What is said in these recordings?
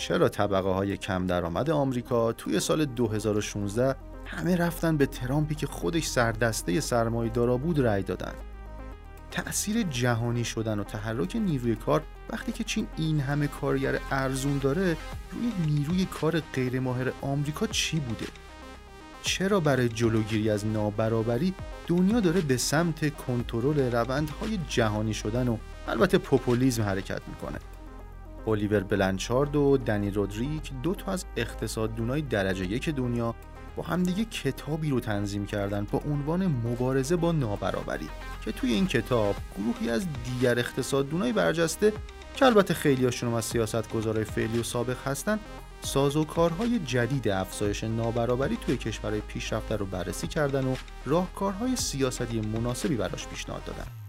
چرا طبقه های کم درآمد آمریکا توی سال 2016 همه رفتن به ترامپی که خودش سردسته سرمایه دارا بود رأی دادن؟ تأثیر جهانی شدن و تحرک نیروی کار وقتی که چین این همه کارگر ارزون داره روی نیروی کار غیرماهر آمریکا چی بوده؟ چرا برای جلوگیری از نابرابری دنیا داره به سمت کنترل روندهای جهانی شدن و البته پوپولیزم حرکت می‌کنه؟ الیور بلنچارد و دنی رودریک دو تا از اقتصاددونای درجه یک دنیا با همدیگه کتابی رو تنظیم کردن با عنوان مبارزه با نابرابری که توی این کتاب گروهی از دیگر اقتصاددونای برجسته که البته خیلی هاشون از سیاست گذارای فعلی و سابق هستن سازوکارهای جدید افزایش نابرابری توی کشورهای پیشرفته رو بررسی کردن و راهکارهای سیاستی مناسبی براش پیشنهاد دادن.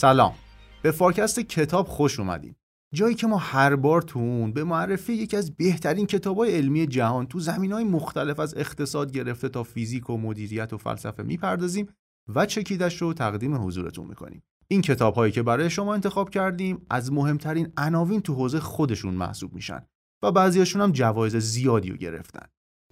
سلام. به فارکست کتاب خوش اومدید جایی که ما هر بار تو اون به معرفی یکی از بهترین کتابای علمی جهان تو های مختلف از اقتصاد گرفته تا فیزیک و مدیریت و فلسفه می‌پردازیم و چکیدش رو تقدیم حضورتون می‌کنیم. این کتاب هایی که برای شما انتخاب کردیم از مهمترین عناوین تو حوزه خودشون محسوب میشن و بعضیاشون هم جوایز زیادی رو گرفتن.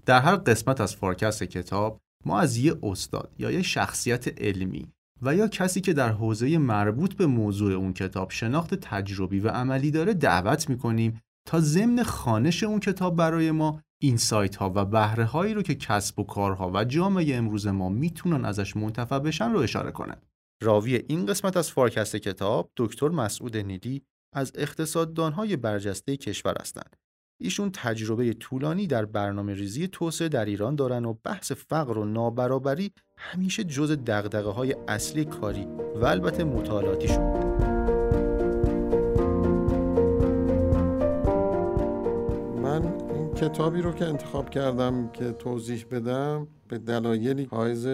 در هر قسمت از فارکست کتاب ما از یه استاد یا یه شخصیت علمی و یا کسی که در حوزه مربوط به موضوع اون کتاب شناخت تجربی و عملی داره دعوت می‌کنیم تا ضمن خانش اون کتاب برای ما این سایت ها و بهره هایی رو که کسب و کارها و جامعه امروز ما می‌تونن ازش منتفع بشن رو اشاره کنه. راوی این قسمت از فارکست کتاب دکتر مسعود نیدی از اقتصاددانهای برجسته کشور هستند ایشون تجربه طولانی در برنامه ریزی توسعه در ایران دارن و بحث فقر و نابرابری همیشه جز دقدقه های اصلی کاری و البته مطالعاتیشون. من این کتابی رو که انتخاب کردم که توضیح بدم به دلایلی حائز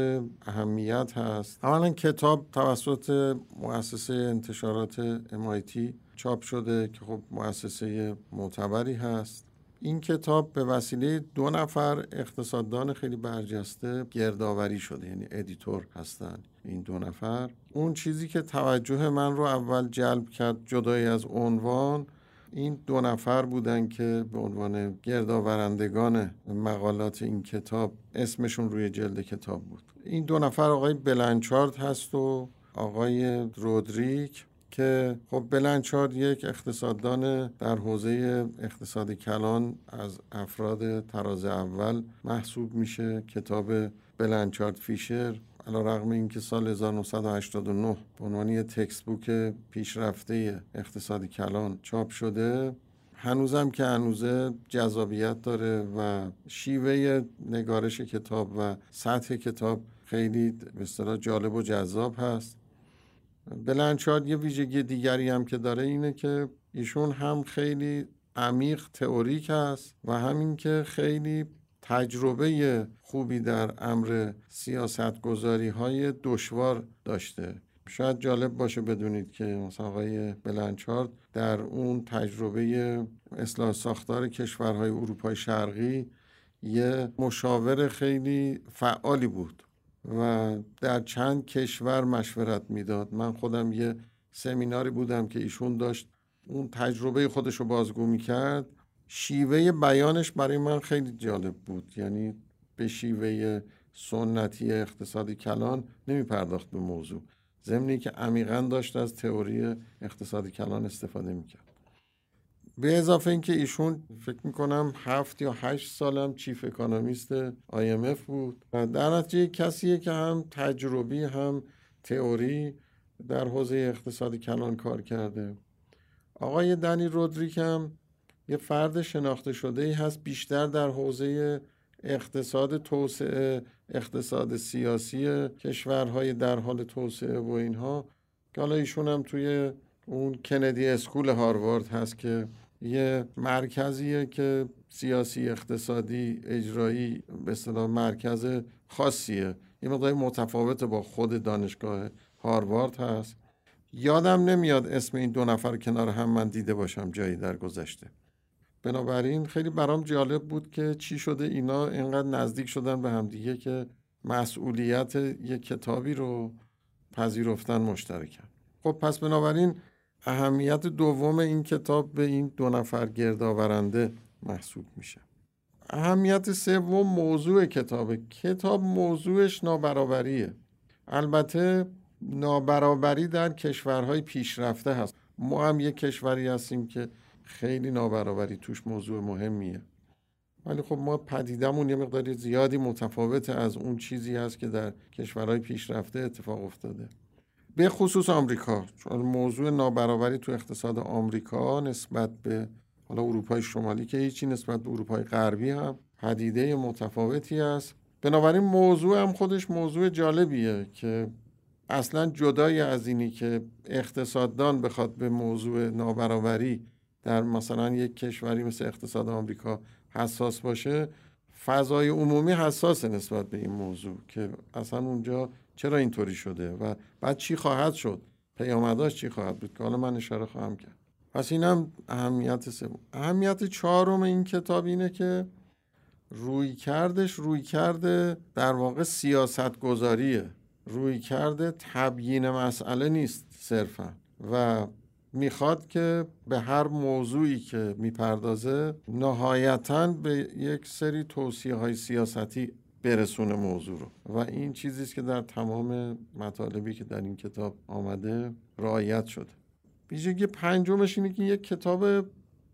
اهمیت هست اولا کتاب توسط مؤسسه انتشارات MIT چاپ شده که خب مؤسسه معتبری هست. این کتاب به وسیله دو نفر اقتصاددان خیلی برجسته گردآوری شده یعنی ادیتور هستن این دو نفر. اون چیزی که توجه من رو اول جلب کرد جدای از عنوان این دو نفر بودن که به عنوان گردآورندگان مقالات این کتاب اسمشون روی جلد کتاب بود. این دو نفر آقای بلنچارد هست و آقای رودریک. که خب بلنچارد یک اقتصاددان در حوزه اقتصاد کلان از افراد تراز اول محسوب میشه. کتاب بلنچارد فیشر علا رقم این که سال 1989 به عنوان تکست بوک پیشرفته اقتصاد کلان چاپ شده هنوزم که هنوزه جذابیت داره و شیوه نگارش کتاب و سطح کتاب خیلی به جالب و جذاب هست. بلنچارد یه ویژگی دیگری هم که داره اینه که ایشون هم خیلی عمیق تئوریک هست و همین که خیلی تجربه خوبی در امر سیاست گذاری های دشوار داشته. شاید جالب باشه بدونید که مثلا آقای بلنچارد در اون تجربه اصلاح ساختار کشورهای اروپای شرقی یه مشاور خیلی فعالی بود. و در چند کشور مشورت می‌داد. من خودم یه سمیناری بودم که ایشون داشت اون تجربه خودش رو بازگو می‌کرد. شیوه بیانش برای من خیلی جالب بود. یعنی به شیوه سنتی اقتصادی کلان نمی پرداخت به موضوع. ضمنی که عمیقا داشت از تئوری اقتصادی کلان استفاده می‌کرد. به اضافه اینکه ایشون فکر می‌کنم هفت یا هشت سالم چیف اکانومیست IMF بود و در نتیجه کسیه که هم تجربی هم تئوری در حوزه اقتصاد کلان کار کرده. آقای دنی رودریک هم یه فرد شناخته شده ای هست بیشتر در حوزه اقتصاد توسعه اقتصاد سیاسی کشورهای در حال توسعه و اینها که حالا ایشون هم توی اون کندی اسکول هاروارد هست که یه مرکزیه که سیاسی اقتصادی اجرایی به اصطلاح مرکز خاصیه. یه مقدار متفاوت با خود دانشگاه هاروارد هست. یادم نمیاد اسم این دو نفر کنار هم من دیده باشم جایی در گذشته. بنابراین خیلی برام جالب بود که چی شده اینا اینقدر نزدیک شدن به همدیگه که مسئولیت یک کتابی رو پذیرفتن مشترکن. خب پس بنابراین اهمیت دوم این کتاب به این دو نفر گردآورنده محسوب میشه. اهمیت سوم موضوع کتاب. کتاب موضوعش نابرابریه. البته نابرابری در کشورهای پیشرفته هست. ما هم یک کشوری هستیم که خیلی نابرابری توش موضوع مهمیه. ولی خب ما پدیدمون یه مقداری زیادی متفاوت از اون چیزی هست که در کشورهای پیشرفته اتفاق افتاده. به خصوص آمریکا چون موضوع نابرابری تو اقتصاد آمریکا نسبت به حالا اروپای شمالی که هیچی نسبت به اروپای غربی هم پدیده متفاوتی است. بنابراین موضوع هم خودش موضوع جالبیه که اصلا جدای از اینی که اقتصاددان بخواد به موضوع نابرابری در مثلا یک کشوری مثل اقتصاد آمریکا حساس باشه فضای عمومی حساس نسبت به این موضوع که اصلا اونجا چرا اینطوری شده و بعد چی خواهد شد؟ پیامداش چی خواهد بود؟ که حالا من اشاره خواهم کرد. پس اینم اهمیت سوم. اهمیت چهارم این کتاب اینه که روی کردش روی کرده در واقع سیاست گذاریه روی کرده تبیین مسئله نیست صرفا. و می‌خواد که به هر موضوعی که می‌پردازه نهایتا به یک سری توصیه های سیاستی برسونه موضوع رو. و این چیزی است که در تمام مطالبی که در این کتاب آمده رعایت شده. ویژگی پنجمش اینه که یک کتاب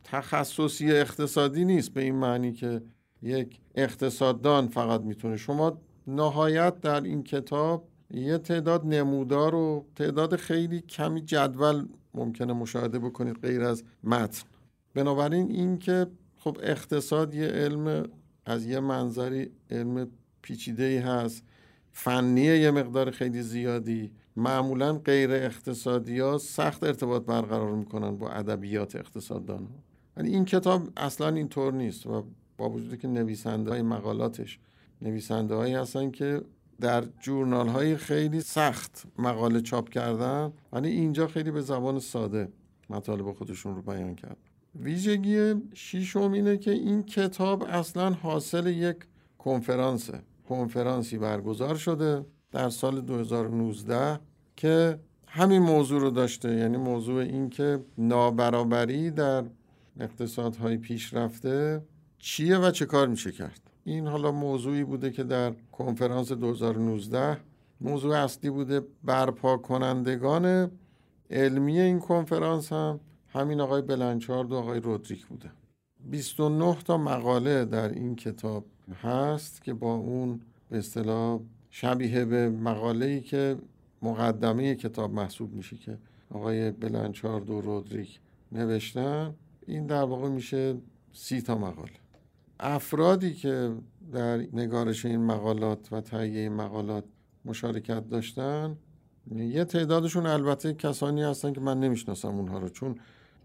تخصصی اقتصادی نیست به این معنی که یک اقتصاددان فقط می‌تونه. شما نهایت در این کتاب یه تعداد نمودار و تعداد خیلی کمی جدول ممکنه مشاهده بکنید غیر از متن. بنابراین این که خب اقتصاد یه علم از یه منظری علم پیچیده ای هست. فنیه یه مقدار خیلی زیادی. معمولا غیر اقتصادی ها سخت ارتباط برقرار می‌کنن با ادبیات اقتصاددان ولی این کتاب اصلا اینطور نیست و با وجودی که نویسنده های مقالاتش نویسنده هایی هستن که در جورنال های خیلی سخت مقاله چاپ کردن ولی اینجا خیلی به زبان ساده مطالب خودشون رو بیان کرد. ویژگی شیشم اینه که این کتاب اصلا حاصل یک کنفرانسه. کنفرانسی برگزار شده در سال 2019 که همین موضوع رو داشته. یعنی موضوع این که نابرابری در اقتصادهای پیشرفته چیه و چه کار میشه کرد. این حالا موضوعی بوده که در کنفرانس 2019 موضوع اصلی بوده برپا کنندگان علمی این کنفرانس هم همین آقای بلنچارد و آقای رودریک بوده. 29 تا مقاله در این کتاب هست که با اون به اصطلاح شبیه به مقاله ای که مقدمه کتاب محسوب میشه که آقای بلنچارد و رودریک نوشتن این در واقع میشه سی تا مقاله. افرادی که در نگارش این مقالات و تهیه مقالات مشارکت داشتن یه تعدادشون البته کسانی هستن که من نمی‌شناسم اونها رو چون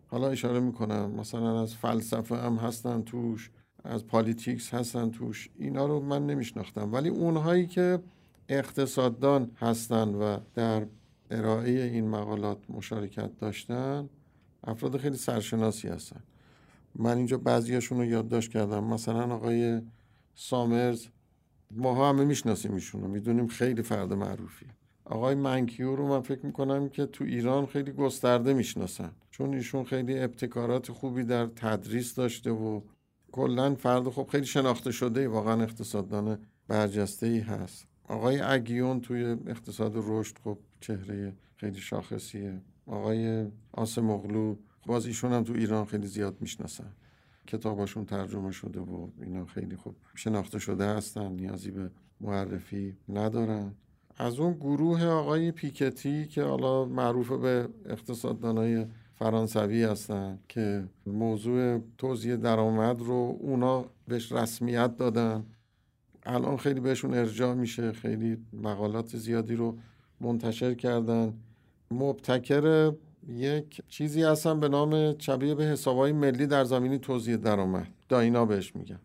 حالا اشاره می‌کنم مثلا از فلسفه هم هستن توش. از politics هستن توش. اینا رو من نمیشناختم. ولی اونهایی که اقتصاددان هستن و در ارائه این مقالات مشارکت داشتن افراد خیلی سرشناسی هستن. من اینجا بعضیاشون رو یادداشت کردم. مثلا آقای سامرز ماها همه می‌شناسیم ایشون می‌دونیم خیلی فرد معروفی آقای منکیو رو من فکر می‌کنم که تو ایران خیلی گسترده می‌شناسن. چون ایشون خیلی ابتکارات خوبی در تدریس داشته و کلا فرد خب خیلی شناخته شده واقعا اقتصاددان برجسته ای هست. آقای اگیون توی اقتصاد رشد خب چهره خیلی شاخصیه. آقای آسمغلو باز ایشون هم تو ایران خیلی زیاد می‌شناسن. کتاباشون ترجمه شده و اینا خیلی خوب شناخته شده هستن نیازی به معرفی ندارن. از اون گروه آقای پیکتی که حالا معروف به اقتصاددانای فرانسوی هستن که موضوع توزیع درآمد رو اونا بهش رسمیت دادن. الان خیلی بهشون ارجاع میشه خیلی مقالات زیادی رو منتشر کردن. مبتکر یک چیزی هستن به نام شبیه به حسابهای ملی در زمینی توزیع درآمد. داینا بهش میگن.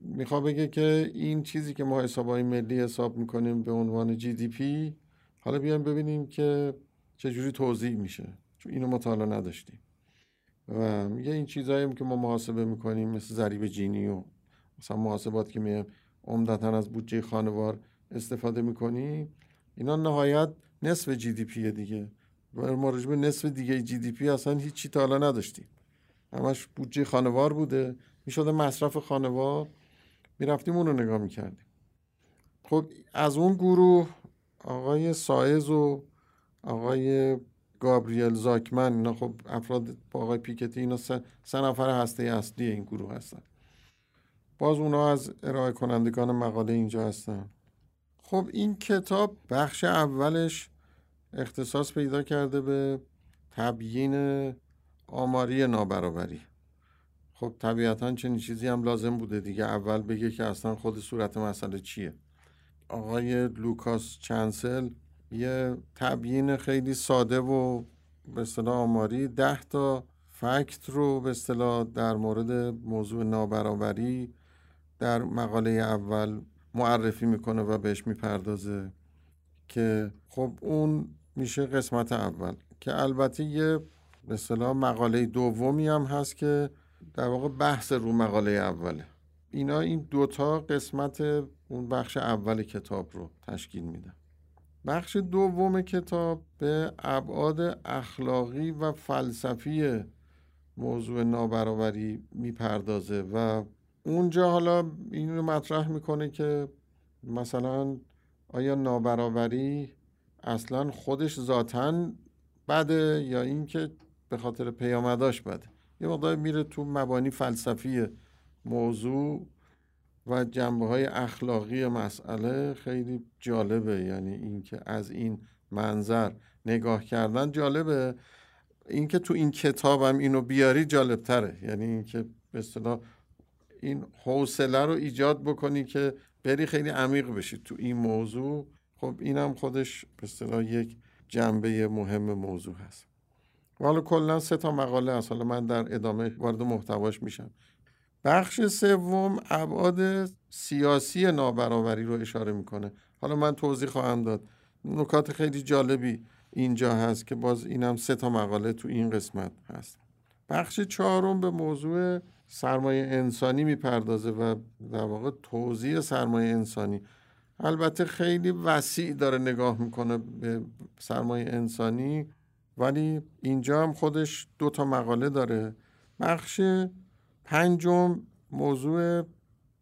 میخوا بگه که این چیزی که ما حسابهای ملی حساب می‌کنیم به عنوان جی دی پی حالا بیایم ببینیم که چجوری توضیح میشه. چون اینو مطالعه نداشتیم. و میگه این چیزهایی که ما محاسبه می‌کنیم مثل ضریب جینی و مثلا محاسبات که میگه عمدتا از بودجه خانوار استفاده می‌کنیم اینا نهایت نصف جی دی پی دیگه. ما به نصف دیگه جی دی پی اصلا هیچی تا حالا نداشتیم. همش بودجه خانوار بوده. می‌شده مصرف خانوار. می‌رفتیم اون رو نگاه می‌کردیم. خب از اون گروه آقای سایز و آقای گابریل زاکمن اینا خب افراد با آقای پیکتی اینا سه, سه نفر هسته اصلی این گروه هستن. باز اونا از ارائه کنندگان مقاله اینجا هستن. خب این کتاب بخش اولش اختصاص پیدا کرده به تبیین آماری نابرابری. خب طبیعتا چنین چیزی هم لازم بوده دیگه. اول بگه که اصلا خود صورت مسئله چیه. آقای لوکاس چنسل یه تبیین خیلی ساده و به اصطلاح آماری. ده تا فکت رو به اصطلاح در مورد موضوع نابرابری در مقاله اول معرفی می‌کنه و بهش می‌پردازه که خب اون میشه قسمت اول که البته یه به اصطلاح مقاله دومی هم هست که در واقع بحث رو مقاله اوله. اینا این دوتا قسمت اون بخش اول کتاب رو تشکیل میدن بخش دوم کتاب به ابعاد اخلاقی و فلسفی موضوع نابرابری می‌پردازه و اونجا حالا این رو مطرح می‌کنه که مثلا آیا نابرابری اصلا خودش ذاتا بده یا اینکه به خاطر پیامداش بده؟ یه مقدار میره تو مبانی فلسفی موضوع. و جنبه های اخلاقی مسئله خیلی جالبه. یعنی اینکه از این منظر نگاه کردن جالبه. اینکه تو این کتابم اینو بیاری جالب تره یعنی اینکه به اصطلاح این حوصله رو ایجاد بکنی که بری خیلی عمیق بشی تو این موضوع. خب اینم خودش به اصطلاح یک جنبه مهم موضوع هست. حالا کلا سه تا مقاله هست. حالا من در ادامه وارد محتواش میشم. بخش سوم ابعاد سیاسی نابرابری رو اشاره می‌کنه. حالا من توضیح خواهم داد. نکات خیلی جالبی اینجا هست که باز اینم سه تا مقاله تو این قسمت هست. بخش چهارم به موضوع سرمایه انسانی می‌پردازه و در واقع توضیح سرمایه انسانی. البته خیلی وسیع داره نگاه می‌کنه به سرمایه انسانی ولی اینجا هم خودش دو تا مقاله داره. بخش پنجم موضوع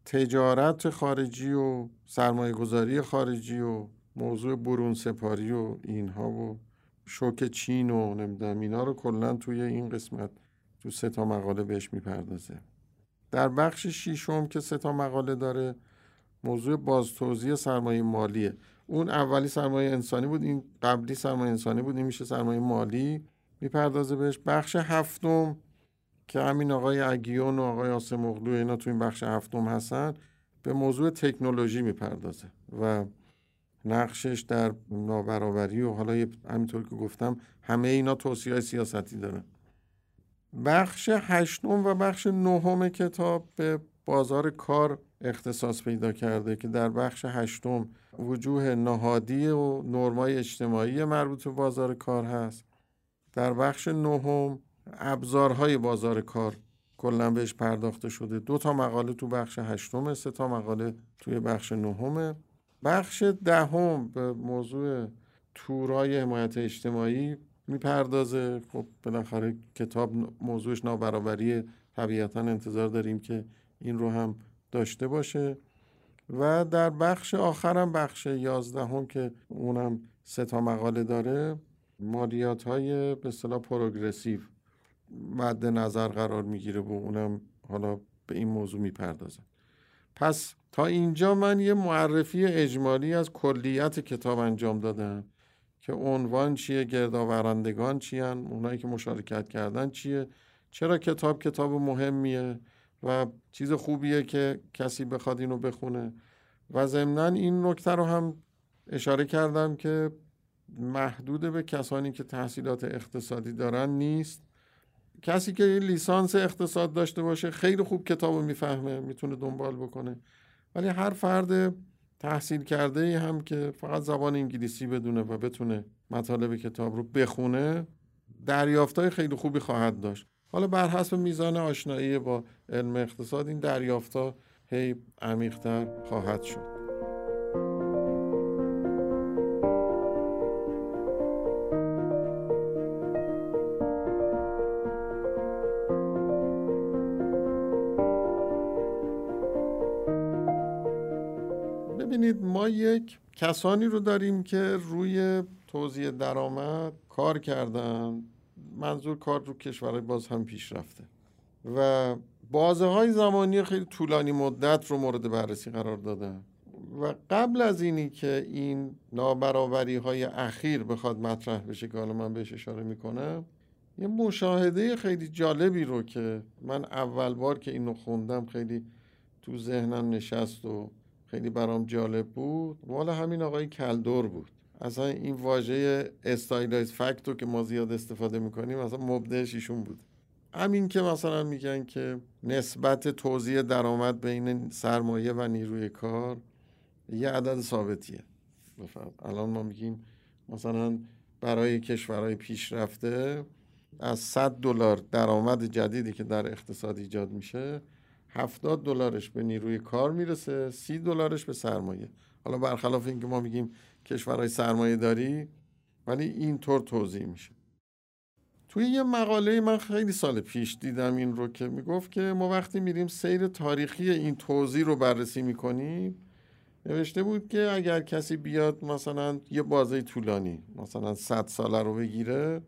تجارت خارجی و سرمایه گذاری خارجی و موضوع برون سپاری و اینها و شوک چین و نمی‌دونم اینا رو کلا توی این قسمت تو سه تا مقاله بهش می‌پردازه. در بخش شیشم که سه تا مقاله داره موضوع بازتوزیع سرمایه مالیه. اون اولی سرمایه انسانی بود این قبلی سرمایه انسانی بود این میشه سرمایه مالی می‌پردازه بهش. بخش هفتم که همین آقای اگیون و آقای آسمغلو اینا تو این بخش هفتم هستن به موضوع تکنولوژی می‌پردازه و نقشش در نابرابری و حالا همینطور که گفتم همه اینا توصیه سیاستی داره. بخش هشتم و بخش نهم کتاب به بازار کار اختصاص پیدا کرده که در بخش هشتم وجوه نهادی و نرمای اجتماعی مربوط به بازار کار هست. در بخش نهم ابزارهای بازار کار کلا بهش پرداخته شده. دو تا مقاله تو بخش هشتم سه تا مقاله توی بخش نهمه. بخش دهم به موضوع تورای حمایت اجتماعی می‌پردازه. خب بالاخره کتاب موضوعش نابرابری طبیعتا انتظار داریم که این رو هم داشته باشه. و در بخش آخرم بخش یازدهم که اونم سه تا مقاله داره مالیات های به اصطلاح پروگرسیو. مد نظر قرار می‌گیره و اونم حالا به این موضوع می‌پردازه. پس تا اینجا من یه معرفی اجمالی از کلیت کتاب انجام دادم که عنوان چیه گردآورندگان چیان اونایی که مشارکت کردن چیه چرا کتاب کتاب مهمیه و چیز خوبیه که کسی بخواد اینو بخونه. و ضمنا این نکته رو هم اشاره کردم که محدود به کسانی که تحصیلات اقتصادی دارن نیست. کسی که لیسانس اقتصاد داشته باشه خیلی خوب کتاب رو می‌فهمه می‌تونه دنبال بکنه. ولی هر فرد تحصیل کرده ای هم که فقط زبان انگلیسی بدونه و بتونه مطالب کتاب رو بخونه دریافتای خیلی خوبی خواهد داشت. حالا بر حسب میزان آشنایی با علم اقتصاد این دریافتا هی عمیقتر خواهد شد. یک کسانی رو داریم که روی توزیع درآمد کار کردن. منظور کار رو کشورهای باز هم پیش رفته. و بازه های زمانی خیلی طولانی مدت رو مورد بررسی قرار دادن. و قبل از اینی که این نابرابری های اخیر بخواد مطرح بشه که حالا من بهش اشاره می‌کنم یه مشاهده خیلی جالبی رو که من اول بار که اینو خوندم خیلی تو ذهنم نشست و خیلی برام جالب بود. مال همین آقای کلدور بود. اصلا این واژه stylized fact و که ما زیاد استفاده می‌کنیم اصلا مبدعش ایشون بود. همین که مثلا میگن که نسبت توزیع درآمد بین سرمایه و نیروی کار یه عدد ثابتیه. بفرمایید. الان ما میگیم مثلا برای کشورهای پیشرفته از 100 دلار درآمد جدیدی که در اقتصاد ایجاد میشه 70 دلارش به نیروی کار می‌رسه 30 دلارش به سرمایه. حالا برخلاف اینکه ما میگیم کشورهای سرمایه داری ولی اینطور توضیح میشه. توی یه مقاله من خیلی سال پیش دیدم این رو که می‌گفت که ما وقتی میریم سیر تاریخی این توضیح رو بررسی می‌کنیم نوشته بود که اگر کسی بیاد مثلا یه بازه طولانی مثلا 100 ساله رو بگیره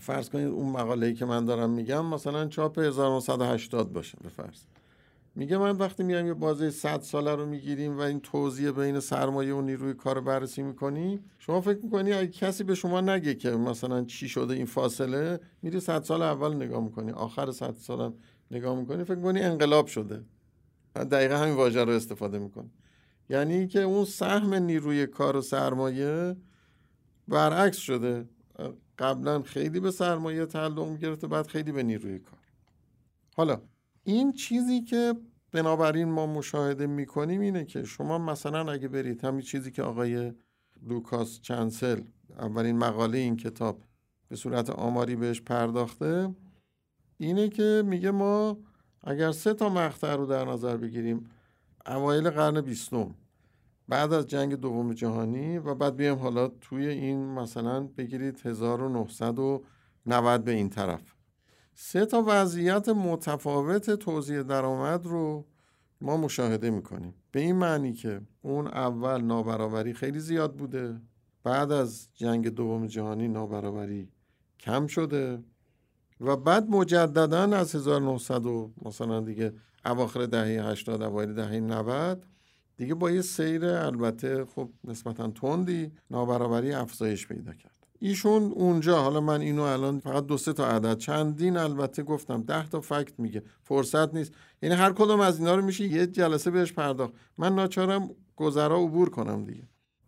فرض کنید اون مقاله‌ای که من دارم میگم مثلا چاپ 1980 باشه به فرض. میگه من وقتی میایم یه بازه 100 ساله رو می‌گیریم و این توزیع بین سرمایه و نیروی کار بررسی می‌کنی شما فکر می‌کنی اگه کسی به شما نگه که مثلا چی شده این فاصله میری 100 سال اول نگاه می‌کنی آخر 100 سال نگاه می‌کنی فکر می‌کنی انقلاب شده. دقیقا همین واژه رو استفاده می‌کنی. یعنی که اون سهم نیروی کار و سرمایه برعکس شده. قبلا خیلی به سرمایه تعلق می‌گرفته بعد خیلی به نیروی کار. حالا این چیزی که بنابراین ما مشاهده می‌کنیم اینه که شما مثلا اگه برید همین چیزی که آقای لوکاس چنسل اولین مقاله این کتاب به صورت آماری بهش پرداخته اینه که میگه ما اگر سه تا مقطع رو در نظر بگیریم اوایل قرن بیستم بعد از جنگ دوم جهانی و بعد بیایم حالا توی این مثلا بگیرید 1990 به این طرف. سه تا وضعیت متفاوت توزیع درآمد رو ما مشاهده می‌کنیم. به این معنی که اون اول نابرابری خیلی زیاد بوده بعد از جنگ دوم جهانی نابرابری کم شده و بعد مجددا از 1900 و مثلا دیگه اواخر دهه 80 اوایل دهه 90 دیگه با یه سیر البته خب نسبتا تندی نابرابری افزایش پیدا کرد. ایشون اونجا حالا من اینو الان فقط دو سه تا عدد چندین البته گفتم ده تا فکت میگه فرصت نیست. یعنی هر کدوم از اینا رو میشه یه جلسه بهش پرداخت. من ناچارم گذرا عبور کنم دیگه.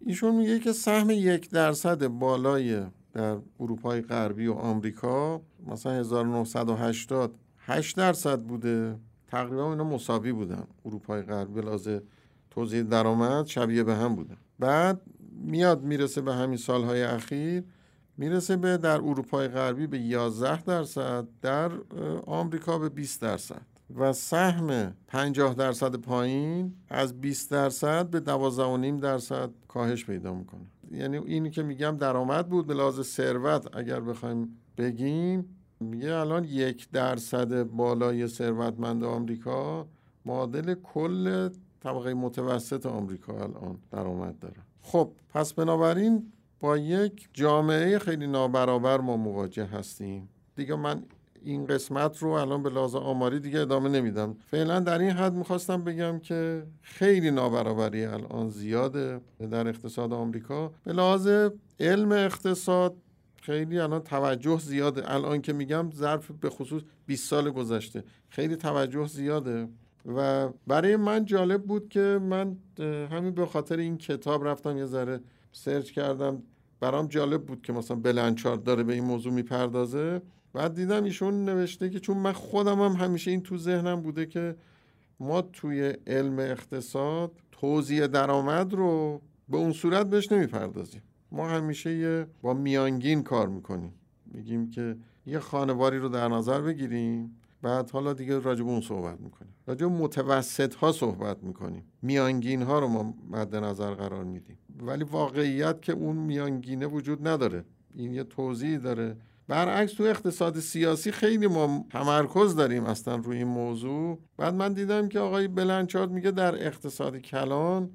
ایشون میگه که سهم یک درصد بالای در اروپای غربی و آمریکا مثلا 1980 8 درصد بوده. تقریبا اینا مساوی بودن. اروپای غربی لازه توزیع درآمد شبیه به هم بودن بعد میاد می‌رسه به همین سالهای اخیر. می‌رسه به در اروپای غربی به 11 درصد در آمریکا به 20 درصد. و سهم 50 درصد پایین از 20 درصد به 12.5 درصد کاهش پیدا می‌کنه. یعنی اینی که میگم درآمد بود به لحاظ ثروت اگر بخوایم بگیم میگه الان یک درصد بالای ثروتمند آمریکا معادل کل طبقه متوسط آمریکا الان درآمد داره. خب پس بنابراین با یک جامعه خیلی نابرابر ما مواجه هستیم. دیگه من این قسمت رو الان به لحاظ آماری دیگه ادامه نمیدم. فعلا در این حد می‌خواستم بگم که خیلی نابرابری الان زیاده در اقتصاد آمریکا. به لحاظ علم اقتصاد خیلی الان توجه زیاده. الان که میگم ظرف به خصوص 20 سال گذشته خیلی توجه زیاده. و برای من جالب بود که من همین به خاطر این کتاب رفتم یه ذره سرچ کردم. برام جالب بود که مثلا بلنچارد داره به این موضوع می‌پردازه. بعد دیدم ایشون نوشته که چون من خودم هم همیشه این تو ذهنم بوده که ما توی علم اقتصاد توزیع درآمد رو به اون صورت بهش نمی‌پردازیم. ما همیشه یه با میانگین کار می‌کنیم. میگیم که یه خانواری رو در نظر بگیریم. بعد حالا دیگه راجب اون صحبت می‌کنیم. راجب متوسط ها صحبت می‌کنیم. میانگین ها رو ما مد نظر قرار میدیم. ولی واقعیت که اون میانگینه وجود نداره. این یه توضیح داره. برعکس تو اقتصاد سیاسی خیلی ما تمرکز داریم اصلا روی این موضوع. بعد من دیدم که آقای بلنچارد میگه در اقتصاد کلان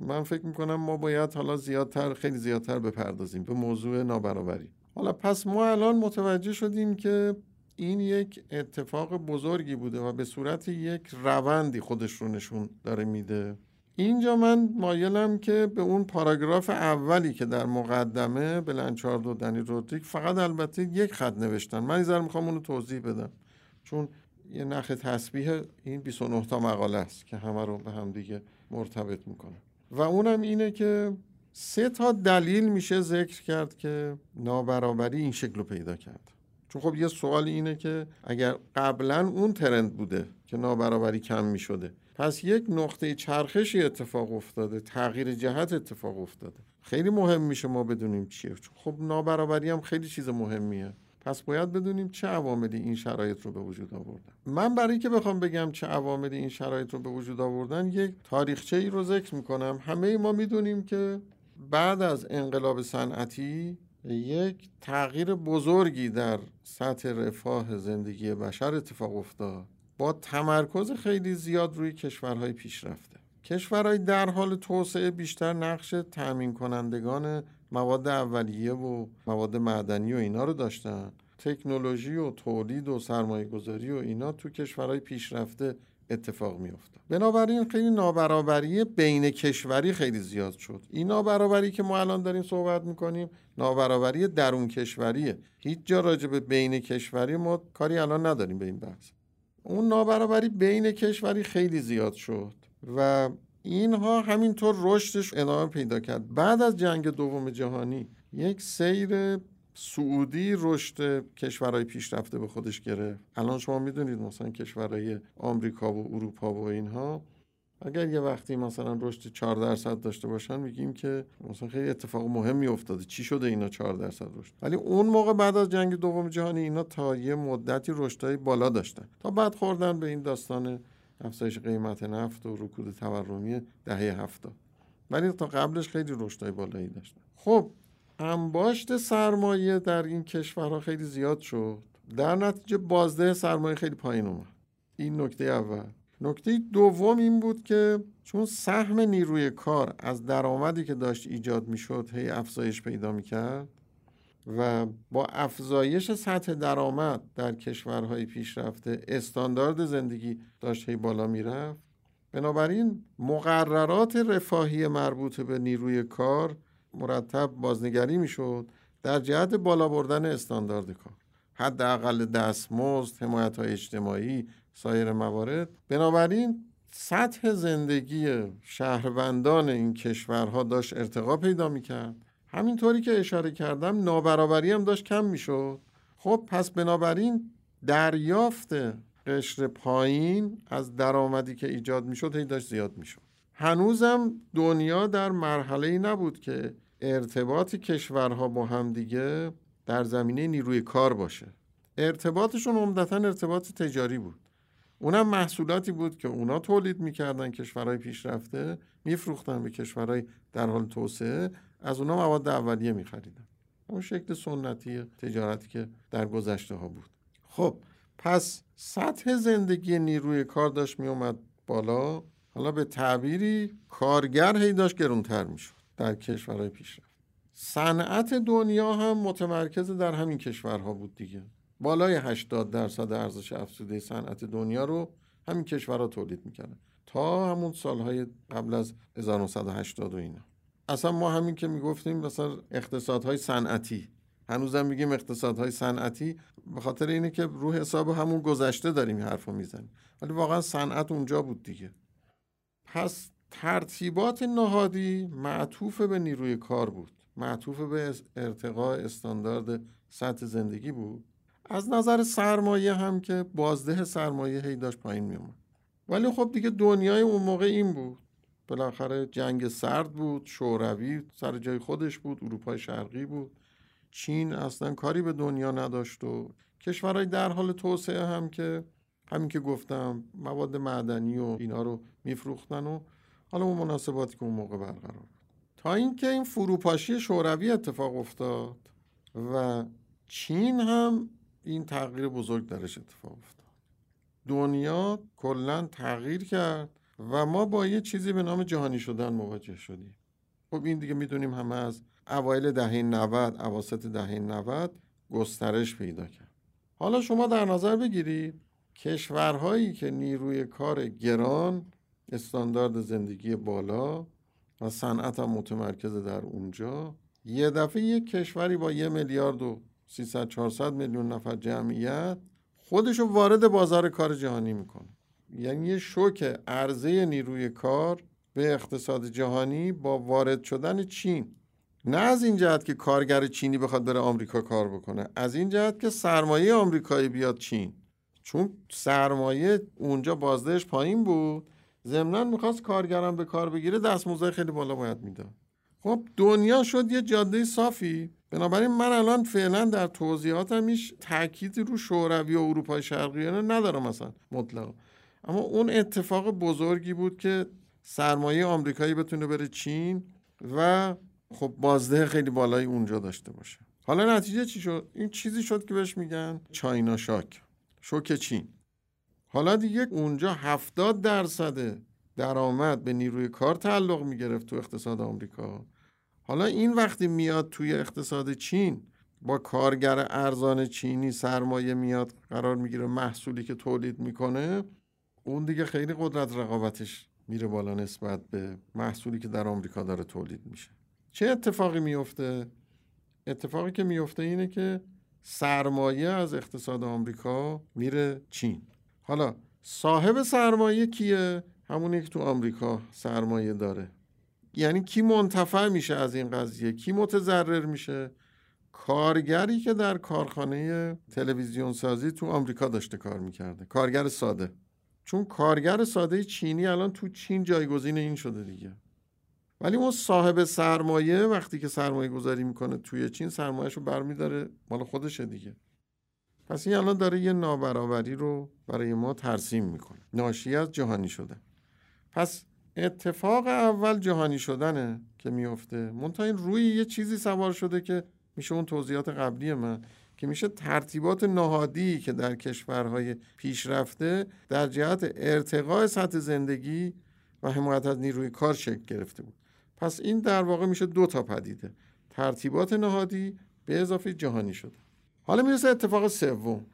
من فکر می‌کنم ما باید حالا زیادتر خیلی زیادتر بپردازیم به موضوع نابرابری. حالا پس ما الان متوجه شدیم که این یک اتفاق بزرگی بوده و به صورت یک روندی خودش رو نشون داره میده. اینجا من مایلم که به اون پاراگراف اولی که در مقدمه بلنچارد و دنی رودریک فقط البته یک خط نوشتن. من ایزر می‌خوام اونو توضیح بدم. چون یه نخ تسبیح این 29 تا مقاله است که همه رو به هم دیگه مرتبط می‌کنه. و اونم اینه که سه تا دلیل میشه ذکر کرد که نابرابری این شکل رو پیدا کرد. چون خب یه سوال اینه که اگر قبلا اون ترند بوده که نابرابری کم می‌شده پس یک نقطه چرخشی اتفاق افتاده تغییر جهت اتفاق افتاده. خیلی مهم میشه ما بدونیم چیه. خب نابرابری هم خیلی چیز مهمیه. پس باید بدونیم چه عواملی این شرایط رو به وجود آوردن. من برای که بخوام بگم چه عواملی این شرایط رو به وجود آوردن یک تاریخچه ای رو ذکر می‌کنم. همه ما می‌دونیم که بعد از انقلاب صنعتی یک تغییر بزرگی در سطح رفاه زندگی بشر اتفاق افتاد. با تمرکز خیلی زیاد روی کشورهای پیشرفته. کشورهای در حال توسعه بیشتر نقش تأمین کنندگان مواد اولیه و مواد معدنی و اینا رو داشتن. تکنولوژی و تولید و سرمایه گذاری و اینا تو کشورهای پیشرفته اتفاق میافته بنابراین خیلی نابرابری بین کشوری خیلی زیاد شد. این نابرابری که ما الان داریم صحبت می‌کنیم نابرابری درون کشوریه. هیچ جا راجع به بین کشوری ما کاری الان نداریم به این بحث. اون نابرابری بین کشوری خیلی زیاد شد و اینها همینطور رشدش ادامه پیدا کرد. بعد از جنگ دوم جهانی یک سیر سعودی رشد کشورهای پیشرفته به خودش گرفت. الان شما می‌دونید مثلا کشورهای آمریکا و اروپا و اینها اگر یه وقتی مثلا رشد 4 درصد داشته باشن میگیم که مثلا خیلی اتفاق مهمی افتاده. چی شده اینا 4 درصد رشد؟ ولی اون موقع بعد از جنگ دوم جهانی اینا تا یه مدتی رشدهای بالا داشتن. تا بعد خوردن به این داستان افزایش قیمت نفت و رکود تورمی دهه هفتاد. ولی تا قبلش خیلی رشدهای بالایی داشتن. خب انباشت سرمایه در این کشورها خیلی زیاد شد. در نتیجه بازده سرمایه خیلی پایین اومد. این نکته اول. نکته دوم این بود که چون سهم نیروی کار از درآمدی که داشت ایجاد می‌شد هی افزایش پیدا می‌کرد و با افزایش سطح درآمد در کشورهای پیشرفته استاندارد زندگی داشت هی بالا می‌رفت. بنابراین مقررات رفاهی مربوط به نیروی کار مرتب بازنگری می‌شد در جهت بالا بردن استاندارد کار. حداقل دستمزد حمایت های اجتماعی سایر موارد. بنابراین سطح زندگی شهروندان این کشورها داشت ارتقا پیدا می‌کرد. همینطوری که اشاره کردم نابرابری هم داشت کم می‌شد. خب پس بنابراین دریافت قشر پایین از درآمدی که ایجاد می‌شد هی داشت زیاد می‌شد. هنوزم دنیا در مرحله ای نبود که ارتباط کشورها با هم دیگه در زمینه نیروی کار باشه. ارتباطشون عمدتا ارتباط تجاری بود. اونم محصولاتی بود که اونا تولید می‌کردن کشورهای پیشرفته میفروختن به کشورهای در حال توسعه از اونا مواد اولیه میخریدن. اون شکل سنتی تجارتی که در گذشته ها بود. خب پس سطح زندگی نیروی کار داشت میومد بالا. حالا به تعبیری کارگر هی داشت گرونتر می‌شد در کشورهای پیشرفت. صنعت دنیا هم متمرکز در همین کشورها بود دیگه. بالای 80 درصد ارزش افزوده صنعت دنیا رو همین کشورها تولید می‌کردن تا همون سالهای قبل از 1980 و اینا. اصلا ما همین که می‌گفتیم مثلا اقتصادهای صنعتی. هنوزم میگیم اقتصادهای صنعتی به خاطر اینه که رو حساب همون گذشته داریم حرفو می‌زنیم. ولی واقعا صنعت اونجا بود دیگه. پس ترتیبات نهادی معطوف به نیروی کار بود. معطوف به ارتقاء استاندارد سطح زندگی بود. از نظر سرمایه هم که بازده سرمایه هی داشت پایین می اومد ولی خب دیگه دنیای اون موقع این بود. بالاخره جنگ سرد بود شوروی سر جای خودش بود اروپای شرقی بود. چین اصلا کاری به دنیا نداشت و کشورهای در حال توسعه هم که همین که گفتم مواد معدنی و اینا رو میفروختن و حالا اون مناسباتی که اون موقع برقرار بود. تا اینکه این فروپاشی شوروی اتفاق افتاد و چین هم این تغییر بزرگ درش اتفاق افتاد. دنیا کلا تغییر کرد و ما با یه چیزی به نام جهانی شدن مواجه شدیم. خب این دیگه می‌دونیم همه از اوایل دهه 90 اواسط دهه 90 گسترش پیدا کرد. حالا شما در نظر بگیرید کشورهایی که نیروی کار گران استاندارد زندگی بالا و صنعت هم متمرکز در اونجا یه دفعه یک کشوری با یه میلیارد و 300 400 میلیون نفر جمعیت خودشو وارد بازار کار جهانی می‌کنه. یعنی یه شوک عرضه نیروی کار به اقتصاد جهانی با وارد شدن چین. نه از این جهت که کارگر چینی بخواد بره آمریکا کار بکنه از این جهت که سرمایه آمریکایی بیاد چین. چون سرمایه اونجا بازدهش پایین بود ضمنا می‌خواست کارگرم به کار بگیره دستمزد خیلی بالا باید می‌داد. خب دنیا شد یه جاده صافی. بنابراین من الان فعلا در توضیحاتم هیچ تاکید رو شوروی و اروپای شرقی ندارم مثلا مطلق اما اون اتفاق بزرگی بود که سرمایه آمریکایی بتونه بره چین و خب بازده خیلی بالایی اونجا داشته باشه. حالا نتیجه چی شد؟ این چیزی شد که بهش میگن چاینا شاک شوک چین. حالا دیگه اونجا هفتاد درصد درآمد به نیروی کار تعلق می‌گرفت تو اقتصاد آمریکا. حالا این وقتی میاد توی اقتصاد چین با کارگر ارزان چینی سرمایه میاد قرار می‌گیره محصولی که تولید می‌کنه اون دیگه خیلی قدرت رقابتش میره بالا نسبت به محصولی که در آمریکا داره تولید میشه. چه اتفاقی میفته؟ اتفاقی که میفته اینه که سرمایه از اقتصاد آمریکا میره چین. حالا صاحب سرمایه کیه؟ همونی که تو آمریکا سرمایه داره. یعنی کی منتفع میشه از این قضیه؟ کی متضرر میشه؟ کارگری که در کارخانه تلویزیون سازی تو آمریکا داشته کار می‌کرده کارگر ساده. چون کارگر ساده چینی الان تو چین جایگزین این شده دیگه. ولی اون صاحب سرمایه وقتی که سرمایه گذاری می‌کنه توی چین سرمایهش رو برمیداره مال خودشه دیگه. پس این الان داره یه نابرابری رو برای ما ترسیم می‌کنه. ناشی از جهانی شده. پس اتفاق اول جهانی شدنه که میفته. منتها این روی یه چیزی سوار شده که میشه اون توضیحات قبلی من که میشه ترتیبات نهادی که در کشورهای پیشرفته در جهت ارتقاء سطح زندگی و حمایت از نیروی کار شکل گرفته بود. پس این در واقع میشه دو تا پدیده. ترتیبات نهادی به اضافه جهانی شده. حالا می‌رسه اتفاق سوم.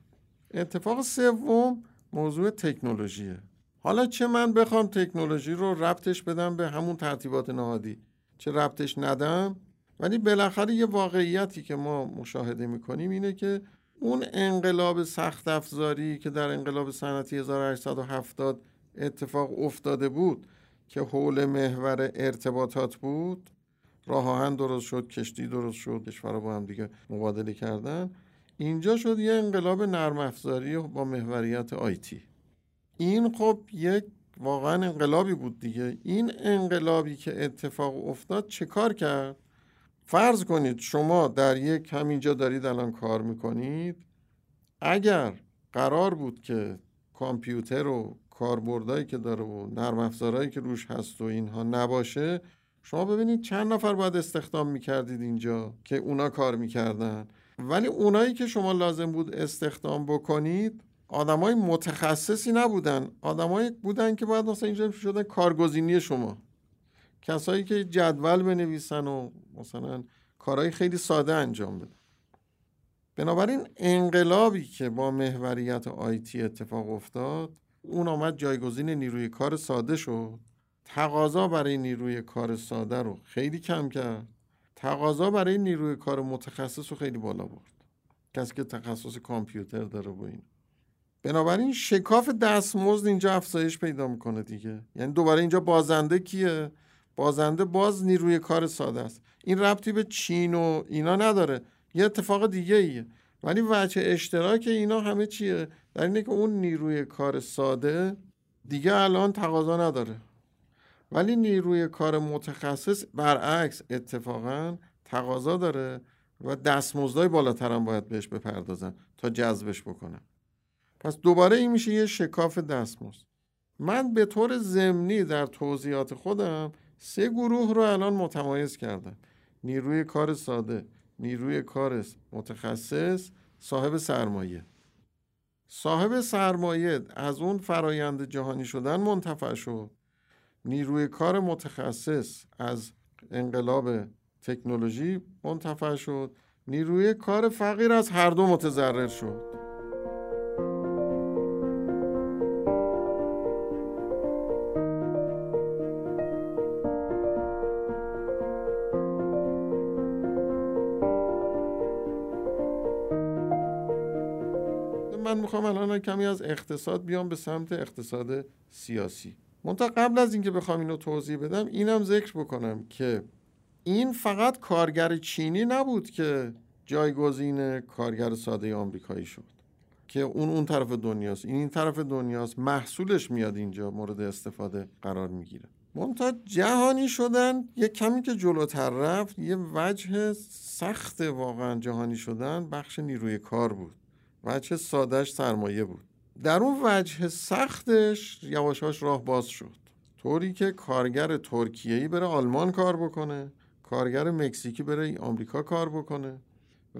اتفاق سوم موضوع تکنولوژیه. حالا چه من بخوام تکنولوژی رو ربطش بدم به همون ترتیبات نهادی؟ چه ربطش ندم؟ ولی بالاخره یه واقعیتی که ما مشاهده می‌کنیم اینه که اون انقلاب سخت افزاری که در انقلاب صنعتی 1870 اتفاق افتاده بود که حول محور ارتباطات بود راه آهن درست شد کشتی درست شد کشورها با هم دیگه مبادله کردن. اینجا شد یه انقلاب نرم افزاری با محوریت آیتی این خب یک واقعا انقلابی بود دیگه. این انقلابی که اتفاق افتاد چه کار کرد؟ فرض کنید شما در یک همینجا دارید الان کار می‌کنید. اگر قرار بود که کامپیوتر و کاربردهایی که داره و نرم افزارهایی که روش هست و اینها نباشه شما ببینید چند نفر باید استخدام می‌کردید اینجا که اونا کار می‌کردن. ولی اونایی که شما لازم بود استخدام بکنید آدمای متخصصی نبودن. آدمایی بودن که باید مثلا اینجا شدن کارگزینی شما. کسایی که جدول بنویسن و مثلا کارهای خیلی ساده انجام بدن. بنابراین انقلابی که با محوریت آیتی اتفاق افتاد اون آمد جایگزین نیروی کار ساده شد. تقاضا برای نیروی کار ساده رو خیلی کم کرد. تقاضا برای نیروی کار متخصص رو خیلی بالا برد. کسی که تخصص کامپیوتر داره و این بنابراین شکاف دستمزد اینجا افزایش پیدا می‌کنه دیگه. یعنی دوباره اینجا بازنده کیه؟ بازنده باز نیروی کار ساده است. این ربطی به چین و اینا نداره. یه اتفاق دیگه ایه. ولی وجه اشتراک اینا همه چیه؟ در اینه که اون نیروی کار ساده دیگه الان تقاضا نداره. ولی نیروی کار متخصص برعکس اتفاقا تقاضا داره و دستمزدای بالاتر هم باید بهش بپردازن تا جذبش بکنن. پس دوباره این میشه یه شکاف دستمزد. من به طور ضمنی در توضیحات خودم سه گروه رو الان متمایز کردم. نیروی کار ساده نیروی کار متخصص صاحب سرمایه. صاحب سرمایه از اون فرایند جهانی شدن منتفع شد. نیروی کار متخصص از انقلاب تکنولوژی منتفع شد. نیروی کار فقیر از هر دو متضرر شد. من می‌خوام الان کمی از اقتصاد بیام به سمت اقتصاد سیاسی. منتها قبل از اینکه بخوام اینو توضیح بدم اینم ذکر بکنم که این فقط کارگر چینی نبود که جایگزین کارگر ساده آمریکایی شد که اون اون طرف دنیاست. این این طرف دنیاست محصولش میاد اینجا مورد استفاده قرار می‌گیره. منتها جهانی شدن یه کمی که جلوتر رفت یه وجه سخت واقعا جهانی شدن بخش نیروی کار بود. وجه سادش سرمایه بود. در اون وجه سختش یواشاش راه باز شد. طوری که کارگر ترکیه‌ای بره آلمان کار بکنه کارگر مکزیکی بره آمریکا کار بکنه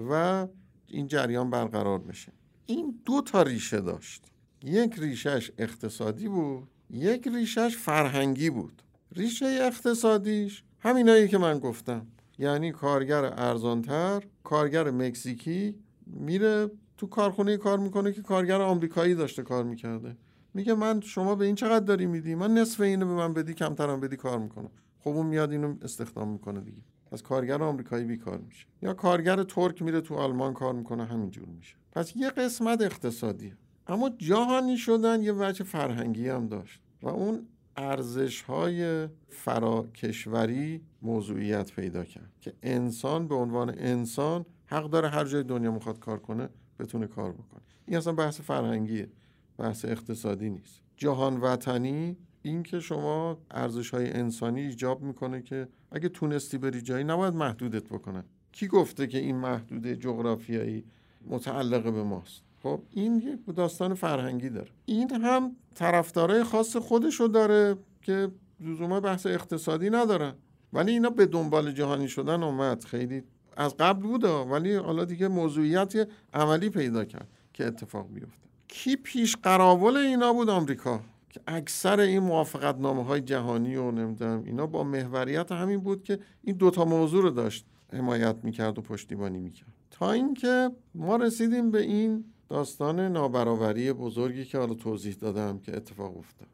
و این جریان برقرار بشه. این دو تا ریشه داشت. یک ریشش اقتصادی بود یک ریشش فرهنگی بود. ریشه اقتصادیش همینایی که من گفتم. یعنی کارگر ارزانتر کارگر مکزیکی میره تو کارخونه کار می‌کنه که کارگر آمریکایی داشته کار می‌کرده. میگه من شما به این چقدر داری میدی؟ من نصف اینو به من بدی کمترم بدی کار می‌کنم. خب اون میاد اینو استخدام می‌کنه دیگه. پس کارگر آمریکایی بیکار میشه. یا کارگر ترک میره تو آلمان کار می‌کنه همینجور میشه. پس یه قسمت اقتصادیه. اما جهانی شدن یه وجه فرهنگی هم داشت و اون ارزش های فراکشوری موضوعیت پیدا کرد که انسان به عنوان انسان حق داره هر جای دنیا می‌خواد کار کنه بتونه کار بکنه. این اصلا بحث فرهنگیه بحث اقتصادی نیست. جهان وطنی این که شما ارزش های انسانی ایجاب می‌کنه که اگه تونستی بری جایی نباید محدودت بکنه کی گفته که این محدوده جغرافیایی متعلق به ماست؟ خب این یک داستان فرهنگی داره. این هم طرفدارای خاص خودشو داره که لزوما بحث اقتصادی ندارن. ولی اینا به دنبال جهانی شدن اومد. خیلی از قبل بوده ولی حالا دیگه موضوعیت عملی پیدا کرد که اتفاق بیفته کی پیش قراول اینا بود؟ آمریکا. که اکثر این موافقت نامه های جهانی و نمی‌دونم اینا با محوریت همین بود که این دوتا موضوع رو داشت حمایت می‌کرد و پشتیبانی می‌کرد. تا اینکه ما رسیدیم به این داستان نابرابری بزرگی که حالا توضیح دادم که اتفاق افتاد.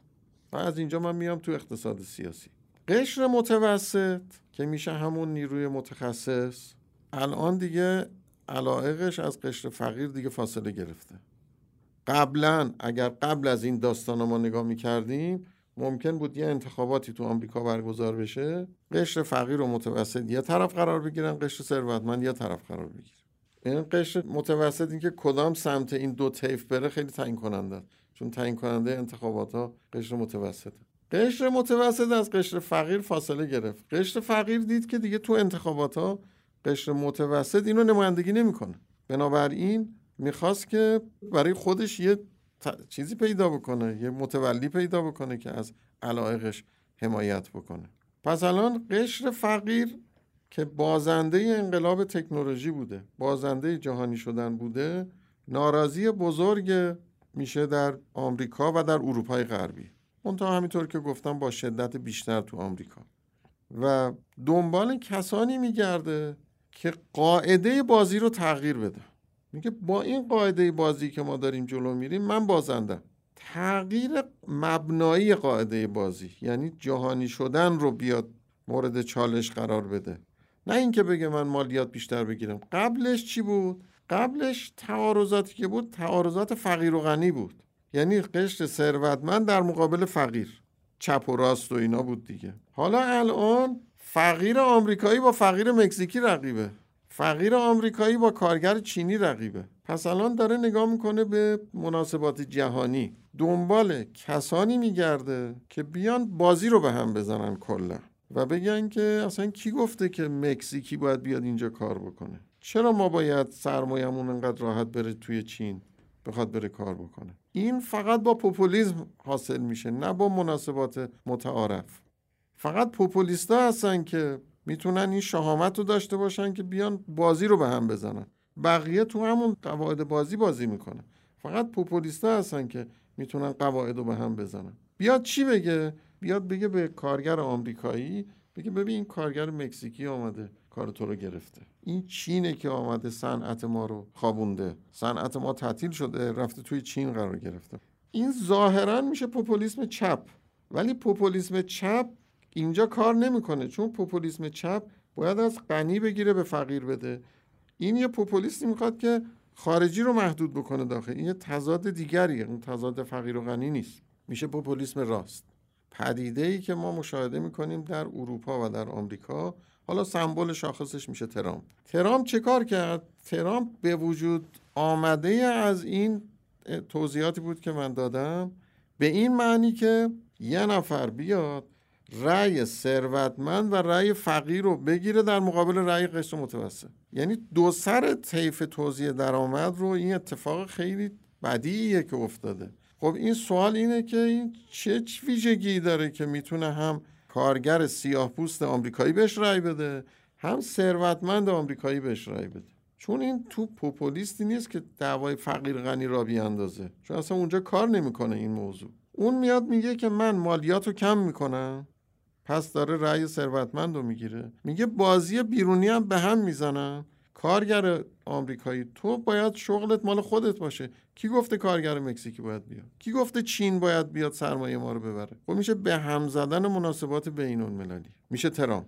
و از اینجا من میام تو اقتصاد سیاسی. قشر متوسط که میشه همون نیروی متخصص الان دیگه علائقش از قشر فقیر دیگه فاصله گرفته. قبلا اگر قبل از این داستان ما نگاه می‌کردیم ممکن بود یه انتخاباتی تو آمریکا برگزار بشه. قشر فقیر و متوسط یه طرف قرار بگیرن قشر ثروتمند یه طرف قرار بگیره این قشر متوسط اینکه کدام سمت این دو طیف بره خیلی تعیین کننده چون تعیین کننده انتخابات ها قشر متوسطه. قشر متوسط از قشر فقیر فاصله گرفت. قشر فقیر دید که دیگه تو انتخابات ها قشر متوسط اینو نمایندگی نمی‌کنه. بنابراین می‌خواست که برای خودش یه چیزی پیدا بکنه یه متولی پیدا بکنه که از علایقش حمایت بکنه. پس الان قشر فقیر که بازنده انقلاب تکنولوژی بوده بازنده جهانی شدن بوده ناراضی بزرگ میشه در آمریکا و در اروپای غربی. منتها همینطور که گفتم با شدت بیشتر تو آمریکا. و دنبال کسانی میگرده که قاعده بازی رو تغییر بده. میگه با این قاعده بازی که ما داریم جلو میریم من بازندم. تغییر مبنایی قاعده بازی یعنی جهانی شدن رو بیاد مورد چالش قرار بده. نه اینکه بگه من مالیات بیشتر بگیرم. قبلش چی بود؟ قبلش تعارضاتی که بود تعارضات فقیر و غنی بود. یعنی قشر ثروتمند در مقابل فقیر. چپ و راست و اینا بود دیگه. حالا الان فقیر آمریکایی با فقیر مکزیکی رقیبه. فقیر آمریکایی با کارگر چینی رقیبه. پس الان داره نگاه می‌کنه به مناسبات جهانی. دنبال کسانی میگرده که بیان بازی رو به هم بزنن کلا. و بگن که اصلا کی گفته که مکزیکی باید بیاد اینجا کار بکنه؟ چرا ما باید سرمایه‌مون انقدر راحت بره توی چین؟ بخواد بره کار بکنه. این فقط با پوپولیزم حاصل میشه نه با مناسبات متعارف. فقط پوپولیستا هستن که می‌تونن این شهامت رو داشته باشن که بیان بازی رو به هم بزنن. بقیه تو همون قواعد بازی بازی می‌کنن. فقط پوپولیستا هستن که می‌تونن قواعد رو به هم بزنن. بیاد چی بگه؟ بیاد بگه به کارگر آمریکایی بگه ببین این کارگر مکزیکی آمده کار تو رو گرفته. این چینه که آمده صنعت ما رو خوابونده. صنعت ما تعطیل شده رفته توی چین قرار گرفته. این ظاهرا میشه پوپولیسم چپ. ولی پوپولیسم چپ اینجا کار نمی‌کنه چون پوپولیسم چپ باید از غنی بگیره به فقیر بده. این یه پوپولیستی می‌خواد که خارجی رو محدود بکنه داخل. این یه تضاد دیگریه اون تضاد فقیر و غنی نیست. میشه پوپولیسم راست. پدیده ای که ما مشاهده می‌کنیم در اروپا و در آمریکا. حالا سمبل شاخصش میشه ترامپ. ترامپ چه کار کرد؟ ترامپ به وجود آمده از این توضیحاتی بود که من دادم به این معنی که یه نفر بیاد رأی ثروتمند و رأی فقیر رو بگیره در مقابل رأی قشر متوسط. یعنی دو سر طیف توزیع درآمد رو این اتفاق خیلی بدیه که افتاده. خب این سوال اینه که این چه ویژگی داره که می‌تونه هم کارگر سیاه پوست آمریکایی بهش رأی بده هم ثروتمند آمریکایی بهش رأی بده؟ چون این تو پوپولیستی نیست که دعوای فقیر غنی را بیاندازه. چون اصلا اونجا کار نمی‌کنه این موضوع. اون میاد میگه که من مالیات رو کم می‌کنم. پس داره رأی ثروتمند رو می‌گیره. میگه بازی بیرونی هم به هم می‌زنن. کارگر آمریکایی تو باید شغلت مال خودت باشه. کی گفته کارگر مکزیکی باید بیاد؟ کی گفته چین باید بیاد سرمایه ما رو ببره؟ خب میشه به هم زدن مناسبات بین المللی. میشه ترام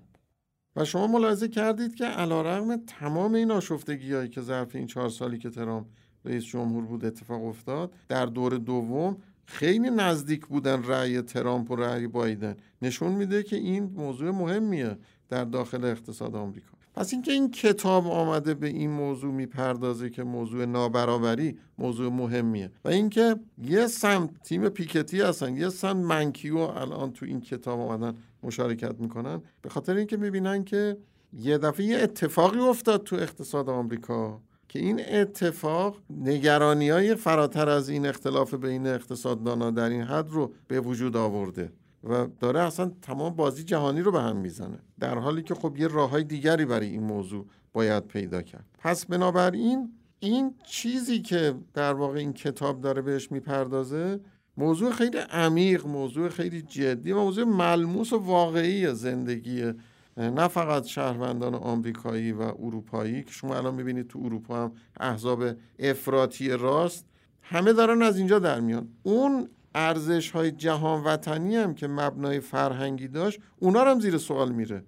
و شما ملاحظه کردید که علیرغم تمام این آشفتگی هایی که ظرف این چهار سالی که ترام رئیس جمهور بود اتفاق افتاد در دور دوم خیلی نزدیک بودن رأی ترامپ و رأی بایدن. نشون میده که این موضوع مهمیه در داخل اقتصاد آمریکا. پس اینکه این کتاب آمده به این موضوع می‌پردازه که موضوع نابرابری موضوع مهمیه و اینکه یه سمت تیم پیکتی هستن یه سمت منکیو الان تو این کتاب آمدن مشارکت می‌کنن به خاطر اینکه می‌بینن که یه دفعه یه اتفاقی افتاد تو اقتصاد آمریکا. که این اتفاق نگرانی های فراتر از این اختلاف بین اقتصاددانا در این حد رو به وجود آورده و داره اصلا تمام بازی جهانی رو به هم می‌زنه. در حالی که خب یه راه های دیگری برای این موضوع باید پیدا کرد. پس بنابراین این چیزی که در واقع این کتاب داره بهش می‌پردازه موضوع خیلی عمیق موضوع خیلی جدی و موضوع ملموس و واقعی زندگی نه فقط شهروندان آمریکایی و اروپایی که شما الان می‌بینید تو اروپا هم احزاب افراطی راست همه دارن از اینجا در میان. اون ارزش های جهان وطنی هم که مبنای فرهنگی داشت اونا هم زیر سوال میره.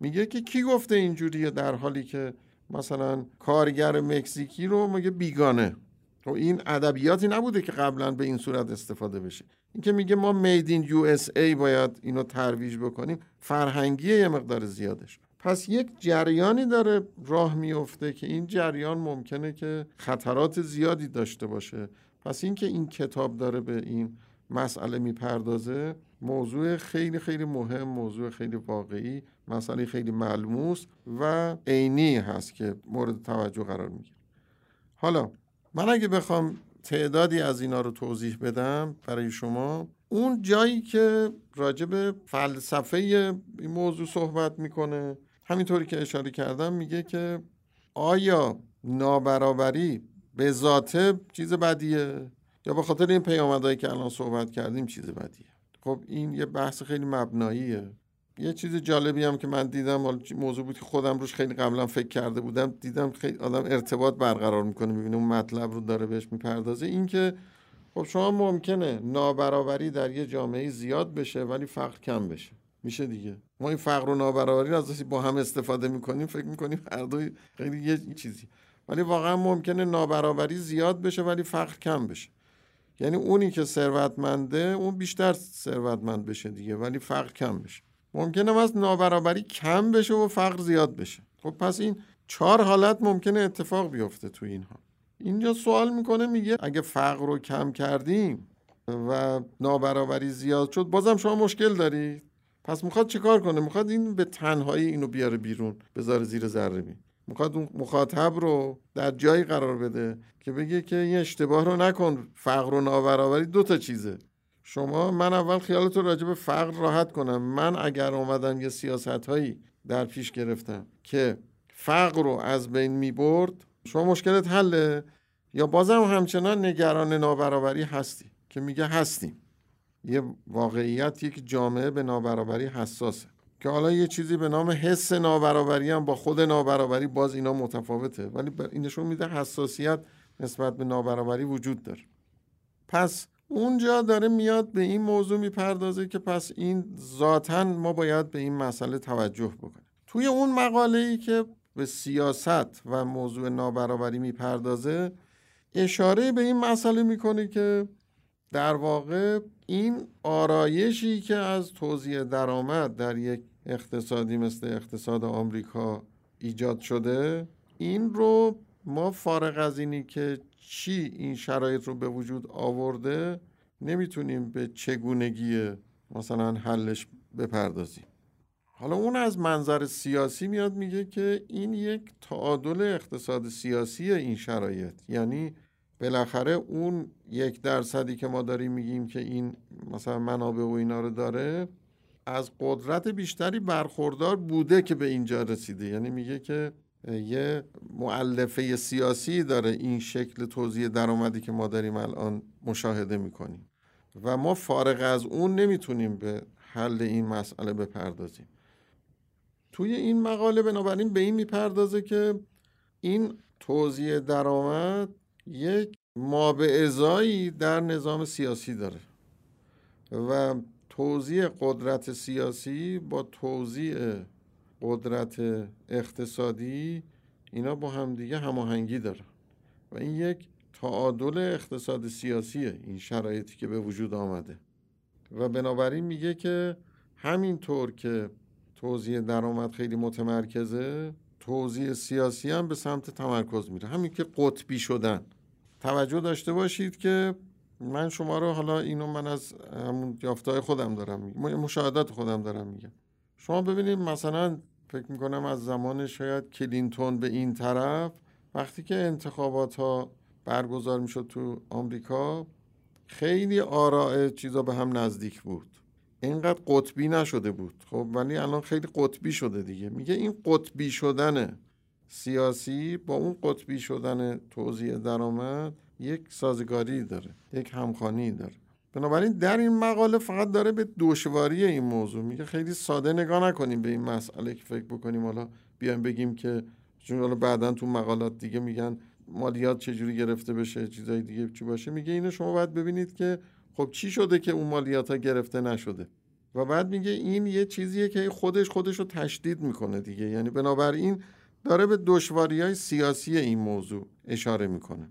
میگه که کی گفته اینجوریه در حالی که مثلا کارگر مکزیکی رو میگه بیگانه. و خب این ادبیاتی نبوده که قبلا به این صورت استفاده بشه. اینکه میگه ما میدین یو اس ای باید اینو ترویج بکنیم فرهنگی یه مقدار زیادش. پس یک جریانی داره راه میفته که این جریان ممکنه که خطرات زیادی داشته باشه. پس اینکه این کتاب داره به این مسئله می‌پردازه موضوع خیلی خیلی مهم موضوع خیلی واقعی مسئله خیلی ملموس و عینی هست که مورد توجه قرار می‌گیره. حالا من اگه بخوام تعدادی از اینا رو توضیح بدم برای شما. اون جایی که راجع به فلسفه این موضوع صحبت می‌کنه همینطوری که اشاره کردم میگه که آیا نابرابری به ذاته چیز بدیه؟ یا به خاطر این پیامدهایی که الان صحبت کردیم چیز بدیه؟ خب این یه بحث خیلی مبناییه. یه چیز جالبی هم که من دیدم موضوع بود که خودم روش خیلی قبلا فکر کرده بودم دیدم خیلی آدم ارتباط برقرار می‌کنه می‌بینه اون مطلب رو داره بهش می‌پردازه. این که خب شما ممکنه نابرابری در یه جامعه زیاد بشه ولی فقر کم بشه. میشه دیگه. ما این فقر و نابرابری رو از با هم استفاده می‌کنیم فکر می‌کنیم هر دوی خیلی یه چیزی. ولی واقعا ممکنه نابرابری زیاد بشه ولی فقر کم بشه. یعنی اونی که ثروتمنده اون بیشتر ثروتمند بشه دیگه ولی فقر کم بشه. ممکنه از نابرابری کم بشه و فقر زیاد بشه. خب پس این چهار حالت ممکنه اتفاق بیفته تو اینها. اینجا سوال می‌کنه میگه اگه فقر رو کم کردیم و نابرابری زیاد شد بازم شما مشکل دارید پس می‌خواد چیکار کنه؟ می‌خواد این به تنهایی اینو بیاره بیرون بذاره زیر ذره بین. می‌خواد اون مخاطب رو در جایی قرار بده که بگه که این اشتباه رو نکن فقر و نابرابری دو تا چیزه. شما من اول خیالت راجع به فقر راحت کنم. من اگر اومدم یه سیاست هایی در پیش گرفتم که فقر رو از بین می برد شما مشکلت حله؟ یا بازم همچنان نگران نابرابری هستی؟ که میگه هستیم. یه واقعیت یک جامعه به نابرابری حساسه. که حالا یه چیزی به نام حس نابرابری هم با خود نابرابری باز اینا متفاوته. ولی این نشون میده حساسیت نسبت به نابرابری وجود داره. پس اونجا داره میاد به این موضوع می‌پردازه که پس این ذاتا ما باید به این مسئله توجه بکنیم. توی اون مقاله ای که به سیاست و موضوع نابرابری می‌پردازه اشاره به این مسئله می‌کنه که در واقع این آرایشی که از توزیع درآمد در یک اقتصادی مثل اقتصاد آمریکا ایجاد شده این رو ما فارغ از اینی که چی این شرایط رو به وجود آورده نمی‌تونیم به چگونگی مثلا حلش بپردازیم. حالا اون از منظر سیاسی میاد میگه که این یک تعادل اقتصاد سیاسی این شرایط. یعنی بالاخره اون یک درصدی که ما داریم میگیم که این مثلا منابع و اینا رو داره از قدرت بیشتری برخوردار بوده که به اینجا رسیده. یعنی میگه که یه معلفه سیاسی داره این شکل توزیع درآمدی که ما داریم الان مشاهده می‌کنیم. و ما فارغ از اون نمی‌تونیم به حل این مسئله بپردازیم. توی این مقاله بنابراین به این می‌پردازه که این توزیع درآمد یک ما ازایی در نظام سیاسی داره. و توزیع قدرت سیاسی با توزیع قدرت اقتصادی اینا با همدیگه هماهنگی داره و این یک تعادل اقتصاد سیاسیه این شرایطی که به وجود آمده. و بنابراین میگه که همینطور که توزیع درآمد خیلی متمرکزه توزیع سیاسی هم به سمت تمرکز میره. همین که قطبی شدن. توجه داشته باشید که من شما رو حالا اینو من از همون یافتهای خودم دارم میگم. مشاهدات خودم دارم میگم. شما ببینید مثلا فکر می‌کنم از زمان شاید کلینتون به این طرف وقتی که انتخابات ها برگزار می‌شد تو آمریکا خیلی آراء چیزا به هم نزدیک بود. اینقدر قطبی نشده بود. خب ولی الان خیلی قطبی شده دیگه. میگه این قطبی شدن سیاسی با اون قطبی شدن توزیع درآمد یک سازگاری داره یک همخانی داره. بنابراین در این مقاله فقط داره به دشواری این موضوع میگه خیلی ساده نگاه نکنیم به این مسئله که فکر بکنیم. حالا بیایم بگیم که چون حالا بعدا تو مقالات دیگه میگن مالیات چجوری گرفته بشه چیزای دیگه چی باشه. میگه اینو شما باید ببینید که خب چی شده که اون مالیات ها گرفته نشده؟ و بعد میگه این یه چیزیه که خودش خودش رو تشدید می‌کنه دیگه. یعنی بنابراین داره به دشواری های سیاسی این موضوع اشاره می‌کنه.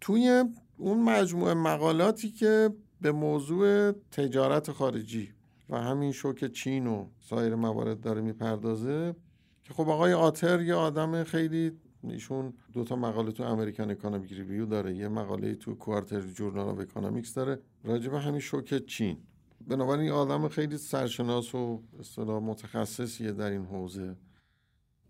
توی اون مجموعه مقالاتی که به موضوع تجارت خارجی و همین شوک چین و سایر موارد داره می‌پردازه که خب آقای آتر یه آدم خیلی ایشون دو تا مقاله تو American Economic Review داره یه مقاله تو Quarterly Journal of Economics داره راجع به همین شوک چین. بنابراین این آدم خیلی سرشناس و اصطلاح متخصصیه در این حوزه.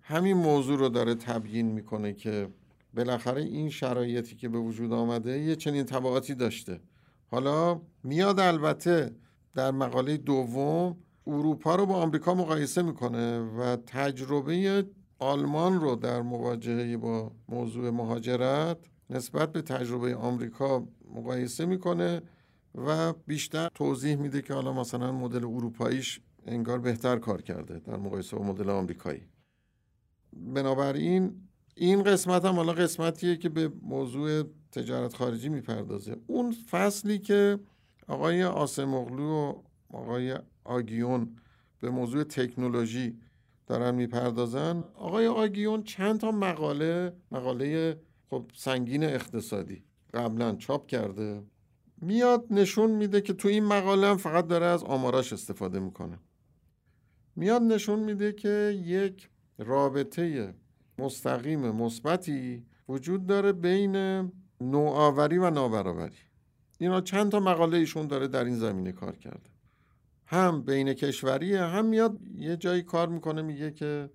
همین موضوع رو داره تبیین می‌کنه که بالاخره این شرایطی که به وجود آمده یه چنین تبعاتی داشته. حالا میاد البته در مقاله دوم اروپا رو با آمریکا مقایسه می‌کنه و تجربه آلمان رو در مواجهه با موضوع مهاجرت نسبت به تجربه آمریکا مقایسه می‌کنه و بیشتر توضیح میده که حالا مثلا مدل اروپاییش انگار بهتر کار کرده در مقایسه با مدل آمریکایی. بنابراین این قسمت هم حالا قسمتیه که به موضوع تجارت خارجی می‌پردازه. اون فصلی که آقای آسمغلو و آقای آگیون به موضوع تکنولوژی دارن می‌پردازن آقای آگیون چند تا مقاله مقاله خب سنگین اقتصادی قبلا چاپ کرده میاد نشون میده که تو این مقاله هم فقط داره از آماراش استفاده می‌کنه. میاد نشون میده که یک رابطه مستقیم مثبتی وجود داره بین نوآوری و نابرابری. اینا چند تا مقاله ایشون داره در این زمینه کار کرده. هم بین کشوریه هم میاد یه جایی کار می‌کنه میگه که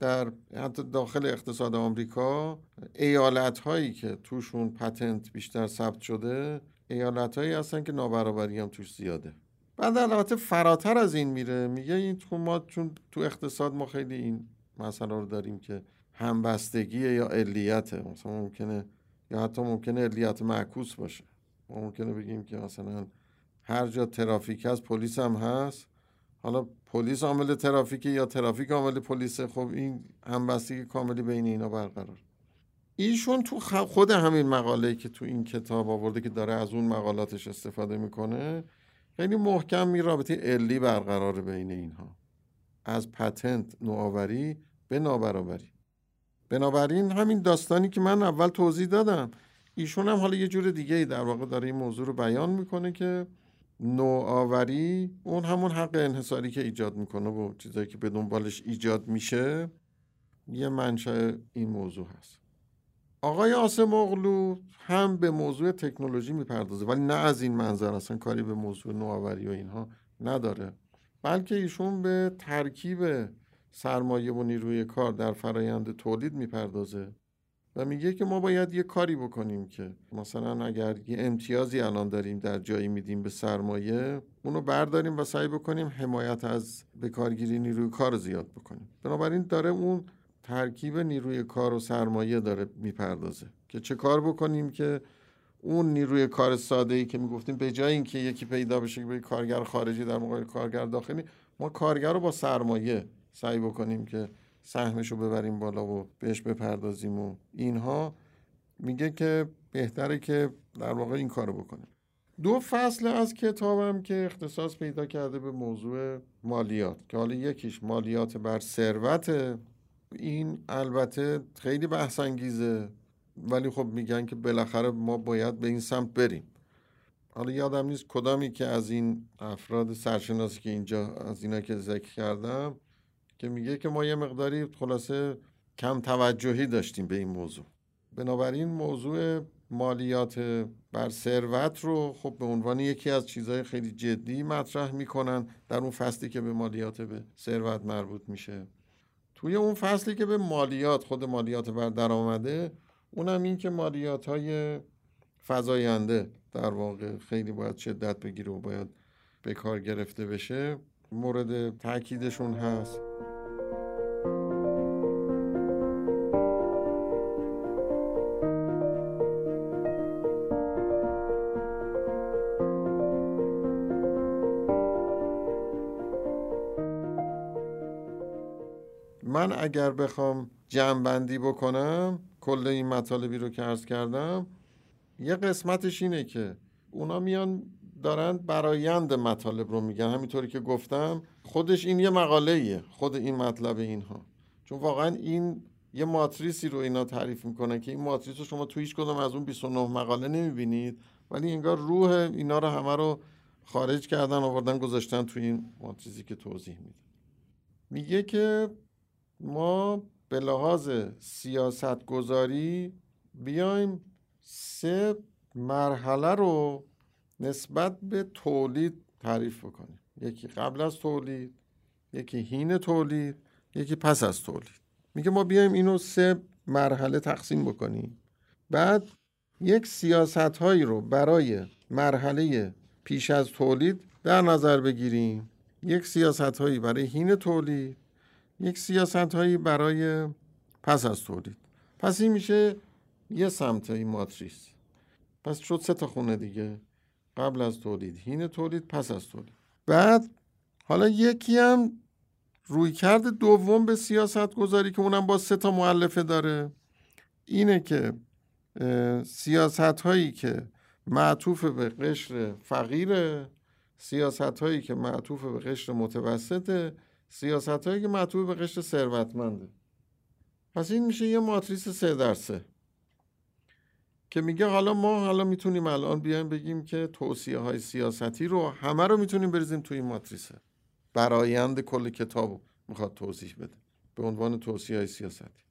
در حتی داخل اقتصاد آمریکا ایالت هایی که توشون پتنت بیشتر ثبت شده ایالت هایی هستن که نابرابری هم توش زیاده. بعد البته فراتر از این میره میگه این تو ما چون تو اقتصاد ما خیلی این مسئله رو داریم که همبستگی یا علیته. مثلا ممکنه یا حتی ممکنه علیت معکوس باشه. ما ممکنه بگیم که مثلا هر جا ترافیک هست پلیس هم هست. حالا پلیس عامل ترافیک یا ترافیک عامل پلیس خب این همبستگی کاملی بین اینا برقرار. ایشون تو خود همین مقاله که تو این کتاب آورده که داره از اون مقالاتش استفاده می‌کنه خیلی محکم می رابطه علی برقرار بین اینها. از پتنت نوآوری به نابرابری. بنابراین همین داستانی که من اول توضیح دادم ایشون هم حالا یه جور دیگه ای در واقع داره این موضوع رو بیان می‌کنه که نوآوری اون همون حق انحصاری که ایجاد می‌کنه و چیزایی که به دنبالش ایجاد میشه یه منشأ این موضوع هست. آقای آسم اغلو هم به موضوع تکنولوژی می‌پردازه ولی نه از این منظر اصلا کاری به موضوع نوآوری و اینها نداره بلکه ایشون به ترکیب سرمایه و نیروی کار در فرایند تولید می‌پردازه و میگه که ما باید یه کاری بکنیم که مثلا اگر یه امتیازی الان داریم در جایی میدیم به سرمایه اونو برداریم و سعی بکنیم حمایت از بکارگیری نیروی کار زیاد بکنیم. بنابراین داره اون ترکیب نیروی کار و سرمایه داره می‌پردازه که چه کار بکنیم که اون نیروی کار ساده ای که می‌گفتیم به جای اینکه یکی پیدا بشه که به کارگر خارجی در مقابل کارگر داخلی ما کارگر رو با سرمایه سعی بکنیم که سهمش رو ببریم بالا و بهش بپردازیم و اینها. میگه که بهتره که در واقع این کارو بکنیم. دو فصل از کتابم که اختصاص پیدا کرده به موضوع مالیات که حالا یکیش مالیات بر ثروت این البته خیلی بحث انگیزه ولی خب میگن که بالاخره ما باید به این سمت بریم. حالا یادم نیست کدامی که از این افراد سرشناسی که اینجا از اینا که ذکر کردم که میگه که ما یه مقداری خلاصه کم توجهی داشتیم به این موضوع. بنابراین موضوع مالیات بر ثروت رو خب به عنوان یکی از چیزهای خیلی جدی مطرح می‌کنن در اون فصلی که به مالیات به ثروت مربوط میشه. توی اون فصلی که به مالیات خود مالیات بر درآمده اونم این که مالیات های فضاینده در واقع خیلی باید شدت بگیره و باید به کار گرفته بشه مورد تاکیدشون هست. اگر بخوام جمع بکنم کل این مطالبی رو که عرض کردم یه قسمتش اینه که اونا میان دارن برایند مطالب رو میگن. همینطوری که گفتم خودش این یه مقاله ایه خود این مطلب اینها. چون واقعا این یه ماتریسی رو اینا تعریف می‌کنن که این ماتریس رو شما تو هیچ کدوم از اون 29 مقاله نمی‌بینید ولی انگار روح اینا رو همه رو خارج کردن آوردن گذاشتن تو این ماتریسی که توضیح میده. میگه که ما به لحاظ سیاست گذاری بیایم سه مرحله رو نسبت به تولید تعریف بکنیم. یکی قبل از تولید یکی هین تولید یکی پس از تولید. میگه ما بیایم اینو سه مرحله تقسیم بکنیم. بعد یک سیاست هایی رو برای مرحله پیش از تولید در نظر بگیریم. یک سیاست هایی برای هین تولید یک سیاست هایی برای پس از تولید. پس این میشه یه سمت این ماتریس. پس شد سه تا خونه دیگه. قبل از تولید هین تولید پس از تولید. بعد حالا یکی هم روی کرد دوم به سیاست گذاری که اونم با سه تا معلفه داره. اینه که سیاست هایی که معطوف به قشر فقیره سیاست هایی که معطوف به قشر متوسطه سیاست هایی که معطوف به قشر ثروتمنده. پس این میشه یه ماتریس سه در سه. که میگه حالا ما حالا می‌تونیم الان بیایم بگیم که توصیه های سیاستی رو همه رو می‌تونیم بریزیم توی این ماتریسه برایند کل کتاب می‌خواد توضیح بده. به عنوان توصیه های سیاستی.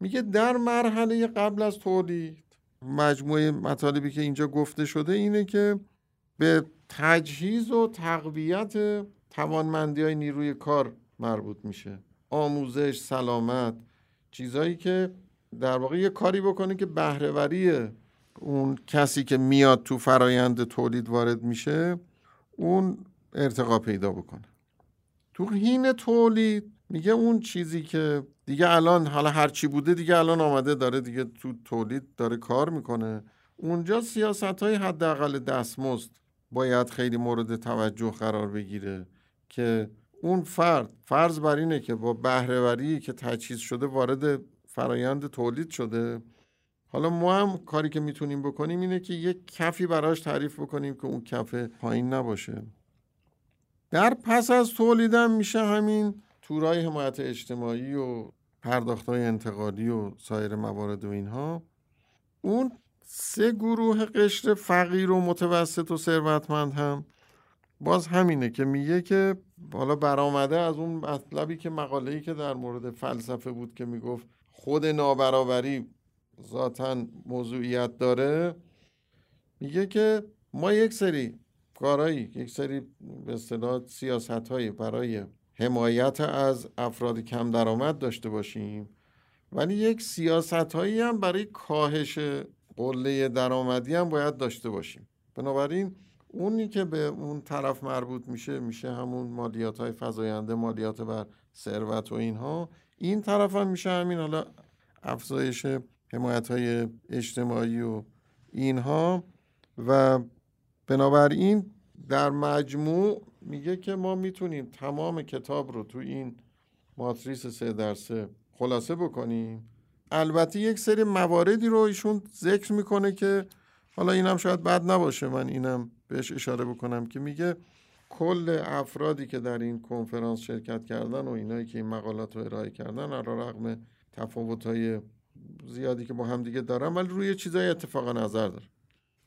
میگه در مرحله قبل از تولید مجموعه مطالبی که اینجا گفته شده اینه که به تجهیز و تقویت توانمندی های نیروی کار مربوط میشه. آموزش سلامت چیزایی که در واقع یه کاری بکنه که بهرهوری اون کسی که میاد تو فرایند تولید وارد میشه اون ارتقا پیدا بکنه. تو حین تولید میگه اون چیزی که دیگه الان حالا هرچی بوده دیگه الان آمده داره دیگه تو تولید داره کار می‌کنه. اونجا سیاست های حداقل دستمزد باید خیلی مورد توجه قرار بگیره. که اون فرد فرض بر اینه که با بهرهوری که تجهیز شده وارد فرایند تولید شده. حالا ما هم کاری که می‌تونیم بکنیم اینه که یک کفی براش تعریف بکنیم که اون کف پایین نباشه. در پس از تولیدم میشه همین تورای حمایت اجتماعی و پرداخت های انتقادی و سایر موارد و اینها. اون سه گروه قشر فقیر و متوسط و ثروتمند هم باز همینه که میگه که حالا برآمده از اون مطلبی که مقاله‌ای که در مورد فلسفه بود که می‌گفت خود نابرابری ذاتا موضوعیت داره. میگه که ما یک سری کارایی یک سری به اصطلاح سیاست برای حمایت از افراد کم درآمد داشته باشیم ولی یک سیاست هایی هم برای کاهش قله درآمدی هم باید داشته باشیم. بنابراین اونی که به اون طرف مربوط میشه میشه همون مالیات های فضاینده مالیات بر ثروت و اینها. این طرف هم میشه همین حالا افزایش حمایت های اجتماعی و اینها. و بنابراین در مجموع میگه که ما می‌تونیم تمام کتاب رو تو این ماتریس سه در سه خلاصه بکنیم. البته یک سری مواردی رو ایشون ذکر می‌کنه که حالا اینم شاید بد نباشه من اینم بهش اشاره بکنم که میگه کل افرادی که در این کنفرانس شرکت کردن و اینایی که این مقالات رو ارائه کردن علا رقم تفاوت های زیادی که با هم دیگه دارن ولی روی چیزای اتفاق نظر داره.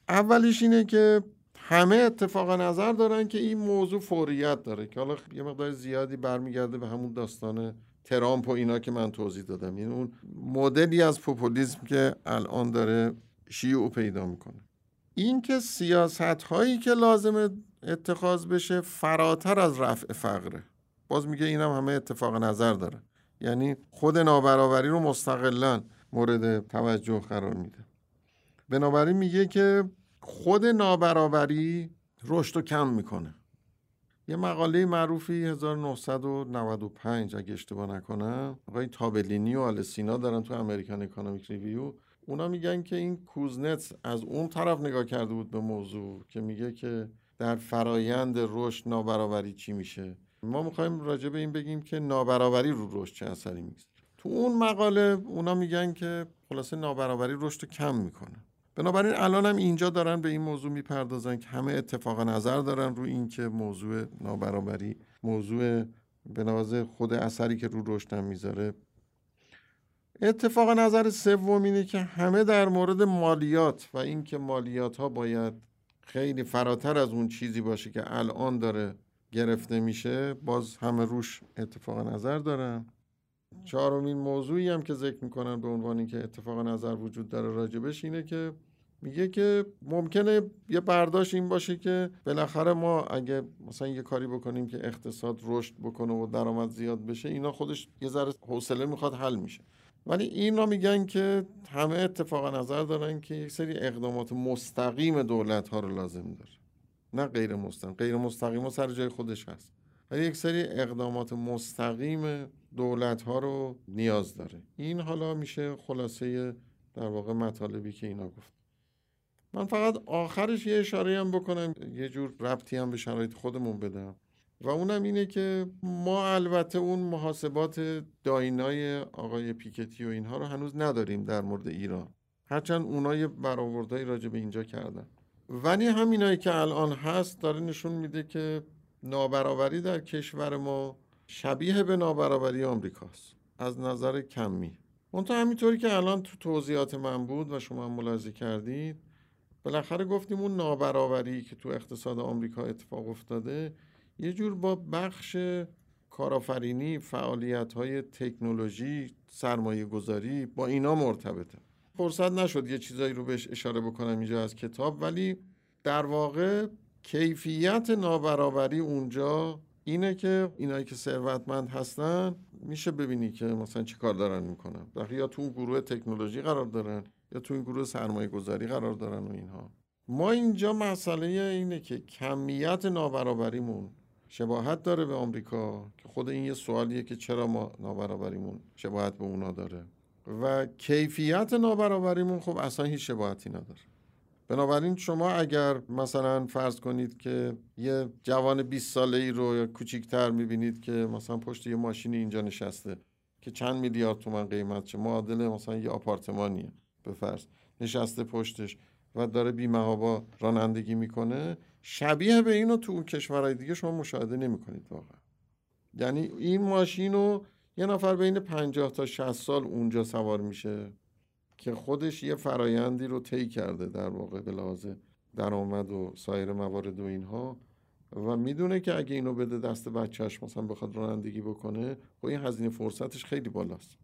اولیش اینه که همه اتفاق نظر دارن که این موضوع فوریت داره که حالا یه مقدار زیادی برمیگرده به همون داستان ترامپ و اینا که من توضیح دادم. یعنی اون مدلی از پوپولیسم که الان داره شیوع پیدا می‌کنه. این که سیاست هایی که لازم اتخاذ بشه فراتر از رفع فقره. باز میگه اینم همه اتفاق نظر داره. یعنی خود نابرابری رو مستقلا مورد توجه قرار میده. بنابراین میگه که خود نابرابری رشدو کم می‌کنه. یه مقاله معروفی 1995 اگه اشتباه نکنم آقای تابلینی و آلسینا دارن تو American Economic Review اونا میگن که این کوزنتس از اون طرف نگاه کرده بود به موضوع که میگه که در فرایند رشد نابرابری چی میشه؟ ما می‌خوایم راجع به این بگیم که نابرابری رو رشد چه اثری می‌گذاره تو اون مقاله اونا میگن که خلاصه نابرابری رشد رو کم می‌کنه. بنابراین الان هم اینجا دارن به این موضوع می‌پردازن که همه اتفاق نظر دارن روی اینکه موضوع نابرابری موضوع به خود اثری که رو رشدم می‌ذاره اتفاق نظر سوم اینه که همه در مورد مالیات و اینکه مالیات ها باید خیلی فراتر از اون چیزی باشه که الان داره گرفته میشه باز همه روش اتفاق نظر دارن. چهارمین موضوعی هم که ذکر می‌کنن به عنوان که اتفاق نظر وجود داره راجبش اینه که میگه که ممکنه یه برداشت این باشه که بالاخره ما اگه مثلا یه کاری بکنیم که اقتصاد رشد بکنه و درآمد زیاد بشه اینا خودش یه ذره حوصله می‌خواد حل میشه. ولی اینا میگن که همه اتفاق نظر دارن که یک سری اقدامات مستقیم دولت ها رو لازم داره. نه غیر مستقیم. غیر مستقیم و سر جای خودش هست. ولی یک سری اقدامات مستقیم دولت ها رو نیاز داره. این حالا میشه خلاصه در واقع مطالبی که اینا گفت. من فقط آخرش یه اشاره هم بکنم. یه جور ربطی هم به شرایط خودمون بدم. و اونم اینه که ما البته اون محاسبات داینای آقای پیکتی و اینها رو هنوز نداریم در مورد ایران. هرچند اونها یه برآوردهایی راجع به اینجا کردن. ولی همینایی که الان هست داره نشون میده که نابرابری در کشور ما شبیه به نابرابری آمریکاست. از نظر کمی. منتها همینطوری که الان تو توضیحات من بود و شما ملاحظه کردید بالاخره گفتیم اون نابرابری که تو اقتصاد آمریکا اتفاق افتاده یه جور با بخش کارآفرینی فعالیت های تکنولوژی سرمایه گذاری با اینا مرتبطه. فرصت نشد یه چیزایی رو بهش اشاره بکنم اینجا از کتاب ولی در واقع کیفیت نابرابری اونجا اینه که اینایی که ثروتمند هستن میشه ببینی که مثلا چی کار دارن می‌کنن. یا تو اون گروه تکنولوژی قرار دارن یا تو این گروه سرمایه گذاری قرار دارن و اینها. ما اینجا مسئله اینه که کمیت نابرابریمون شباهت داره به آمریکا که خود این یه سوالیه که چرا ما نابرابریمون شباهت به اونا داره. و کیفیت نابرابریمون خب اصلا هیچ شباهتی نداره. بنابراین شما اگر مثلا فرض کنید که یه جوان 20 ساله ای رو یا کوچیکتر می‌بینید که مثلا پشت یه ماشینی اینجا نشسته که چند میلیارد تومن قیمت چه معادل مثلا یه آپارتمانیه به فرض نشسته پشتش و داره بیمهابا رانندگی می‌کنه شبیه به اینو تو کشورهای دیگه شما مشاهده نمی‌کنید واقعا. یعنی این ماشین رو یه نفر بین 50 تا 60 سال اونجا سوار میشه که خودش یه فرایندی رو طی کرده در واقع به لحاظ درآمد و سایر موارد و اینها. و می‌دونه که اگه اینو بده دست بچهش مثلا بخواد رانندگی بکنه خب این هزینه فرصتش خیلی بالاست.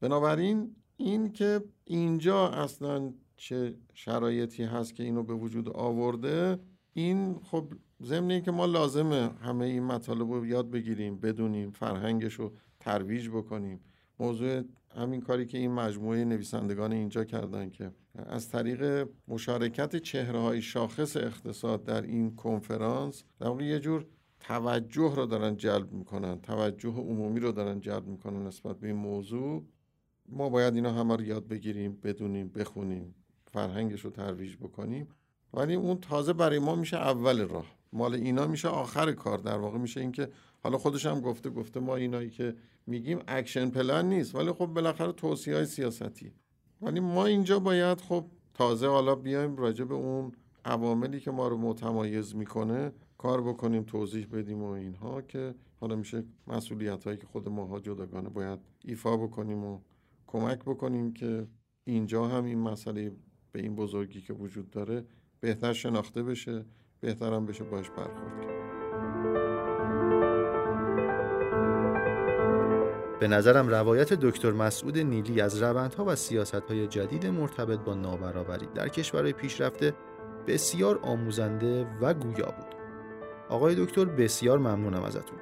بنابراین این که اینجا اصلا چه شرایطی هست که اینو به وجود آورده این خب ضمن که ما لازمه همه این مطالب رو یاد بگیریم بدونیم فرهنگش رو ترویج بکنیم. موضوع همین کاری که این مجموعه نویسندگان اینجا کردن که از طریق مشارکت چهره های شاخص اقتصاد در این کنفرانس در واقع یه جور توجه رو دارن جلب می‌کنن توجه عمومی رو دارن جلب می‌کنن نسبت به این موضوع. ما باید اینا همه رو یاد بگیریم بدونیم بخونیم فرهنگش رو ترویج بکنیم. ولی اون تازه برای ما میشه اول راه. مال اینا میشه آخر کار. در واقع میشه اینکه حالا خودش هم گفته گفته ما اینایی که میگیم action plan نیست. ولی خب بالاخره توصیه های سیاستی. ولی ما اینجا باید خب تازه حالا بیایم راجع به اون عواملی که ما رو متمایز می‌کنه کار بکنیم توضیح بدیم و اینها که حالا میشه مسئولیت هایی که خود ماها جداگانه باید ایفا بکنیم و کمک بکنیم که اینجا هم این مسئله به این بزرگی که وجود داره بهتر شناخته بشه بهترم بشه باش برخورد کرد به نظرم روایت دکتر مسعود نیلی از روندها و سیاستهای جدید مرتبط با نابرابری در کشورهای پیشرفته بسیار آموزنده و گویا بود. آقای دکتر بسیار ممنونم ازتون.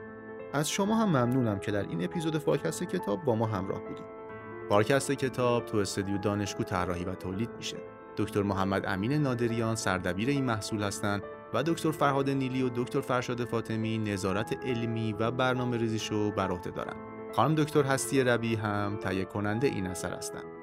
از شما هم ممنونم که در این اپیزود فارکست کتاب با ما همراه بودید. فارکست کتاب تو استودیو دانشگو طراحی و تولید میشه. دکتر محمد امین نادریان سردبیر این محصول هستند و دکتر فرهاد نیلی و دکتر فرشاد فاطمی نظارت علمی و برنامه ریزیشو بر عهده دارند. خانم دکتر هستی ربی هم تهیه کننده این اثر هستند.